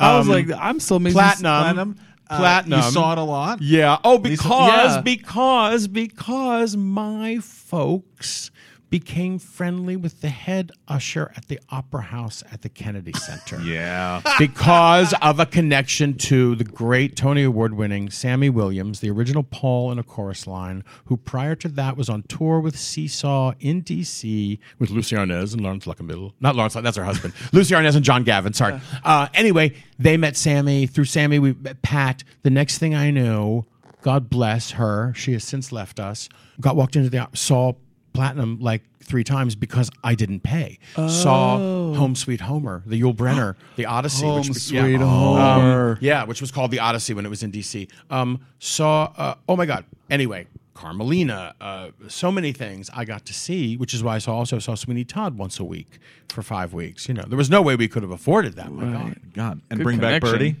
I was Um, like, I'm still amazed. Platinum. Platinum. Uh, Platinum. You saw it a lot. Yeah. Oh, because Yeah. because because my folks became friendly with the head usher at the Opera House at the Kennedy Center. [LAUGHS] Yeah. because of a connection to the great Tony Award winning Sammy Williams, the original Paul in a chorus line, who prior to that was on tour with Seesaw in DC with Lucie Arnaz and Laurence Luckinbill. Not Laurence, that's her husband. [LAUGHS] Lucie Arnaz and John Gavin, sorry. Uh, anyway, they met Sammy. Through Sammy, we met Pat. The next thing I knew, God bless her, she has since left us, got walked into the saw platinum like three times because I didn't pay. Saw Home Sweet Homer, the Yul Brynner, the Odyssey, Home which was, Sweet yeah, Homer. Um, yeah, which was called the Odyssey when it was in DC. Um, saw, uh, oh my God. Anyway, Carmelina, uh, so many things I got to see, which is why I saw also saw Sweeney Todd once a week for five weeks. You know, there was no way we could have afforded that. My God. God. And Good bring back connection. Birdie.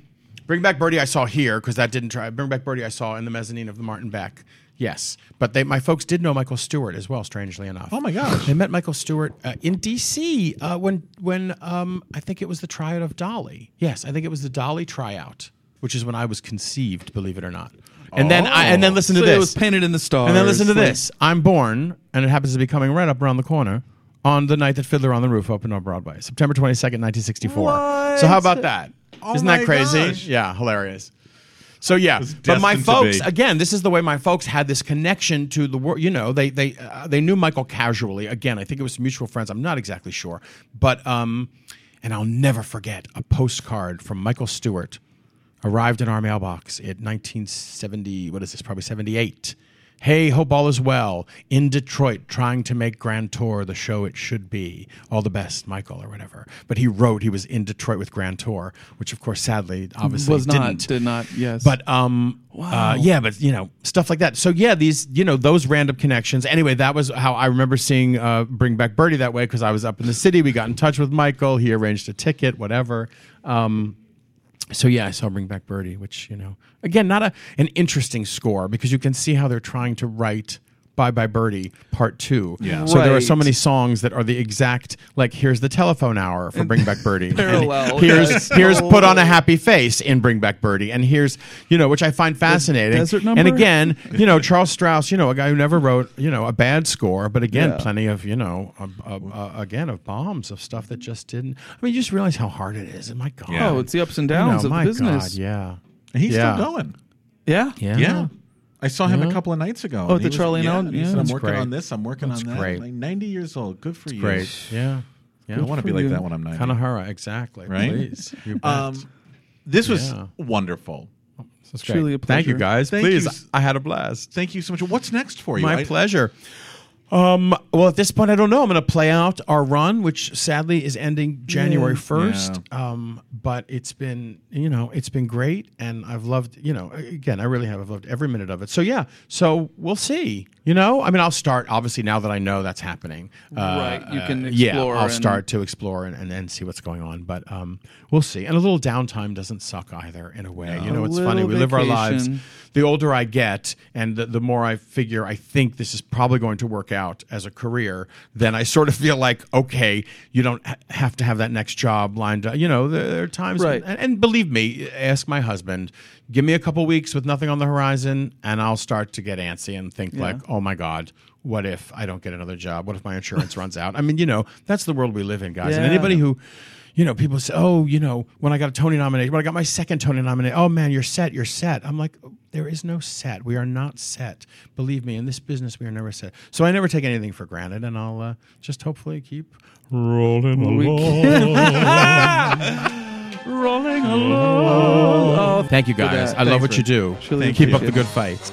Bring Back Birdie I saw here because that didn't try. Bring Back Birdie I saw in the mezzanine of the Martin Beck. Yes, but they, my folks did know Michael Stewart as well. Strangely enough. Oh my gosh. They met Michael Stewart uh, in D.C. Uh, when when um, I think it was the tryout of Dolly. Yes, I think it was the Dolly tryout, which is when I was conceived. Believe it or not. And then I, and then listen so to this. it was painted in the stars. And then listen to like- this. I'm born, and it happens to be coming right up around the corner on the night that Fiddler on the Roof opened on Broadway, September 22nd, 1964. So how about that? Oh not that crazy? gosh. Yeah, hilarious. So yeah, but my folks again, this is the way my folks had this connection to the world. You know, they they uh, they knew Michael casually. Again, I think it was mutual friends. I'm not exactly sure, but um, and I'll never forget a postcard from Michael Stewart arrived in our mailbox in 1970. What is this? Probably 78. Hey, hope all is well. In Detroit, trying to make Grand Tour the show it should be. All the best, Michael, or whatever. But he wrote he was in Detroit with Grand Tour, which of course, sadly, obviously was not didn't. did not yes But um, uh, yeah, but you know stuff like that. So yeah, these you know those random connections. Anyway, that was how I remember seeing uh, Bring Back Birdie that way because I was up in the city. We got in touch with Michael. He arranged a ticket, whatever. Um, so yeah, I saw Bring Back Birdie, which you know, again, not a an interesting score because you can see how they're trying to write Bye Bye Birdie Part Two. Yeah. So there are so Right. many songs that are the exact like here's the telephone hour for Bring Back Birdie. [LAUGHS] And Parallel, here's yes. here's put on a Oh. happy face in Bring Back Birdie, and here's you know which I find fascinating. desert Number? And again, [LAUGHS] you know Charles Strouse, you know a guy who never wrote you know a bad score, but again, Yeah. plenty of you know uh, uh, uh, again of bombs of stuff that just didn't. I mean, you just realize how hard it is. And my God, Yeah. oh it's the ups and You downs know, of my the business God, yeah, And he's Yeah. still going. yeah yeah, Yeah. I saw him a couple of nights ago. Oh, the he Charlie yeah, and and he said, yeah. I'm That's working great. on this. I'm working That's on that. great. Like 90 years old. Good for you. Great, yeah, yeah. I want to be for like you. that when I'm 90. Kanahara, exactly. Right? Please, [LAUGHS] you bet. Um, this was Yeah. wonderful. That's truly great. a Thank you, pleasure. guys. Thank Please, you. I had a blast. Thank you so much. What's next for you? My I- pleasure. Um, well, at this point, I don't know. I'm going to play out our run, which sadly is ending January 1st. Um, but it's been, you know, it's been great. And I've loved, you know, again, I really have. I've loved every minute of it. So, yeah. So we'll see. You know, I mean, I'll start, obviously, now that I know that's happening. Uh, Right, you can uh, yeah, I'll start to explore and, and, and see what's going on. But um, we'll see. And a little downtime doesn't suck either, in a way. You know, it's funny. We live our lives the older I get and the, the more I figure I think this is probably going to work out as a career, then I sort of feel like, okay, you don't ha- have to have that next job lined up. You know, there, there are times, Right. and, and believe me, ask my husband, give me a couple weeks with nothing on the horizon, and I'll start to get antsy and think, like, oh my God. What if I don't get another job? What if my insurance [LAUGHS] runs out? I mean, you know, that's the world we live in, guys. And anybody who you know, people say, "Oh, you know, when I got a Tony nomination, when I got my second Tony nomination, oh man, you're set, you're set." I'm like, there is no set. We are not set. Believe me, in this business, we are never set. So I never take anything for granted, and I'll uh, just hopefully keep rolling along. [LAUGHS] rolling along. Oh, Thank you, guys. that. I love what you do. Truly Keep up appreciate the good fights.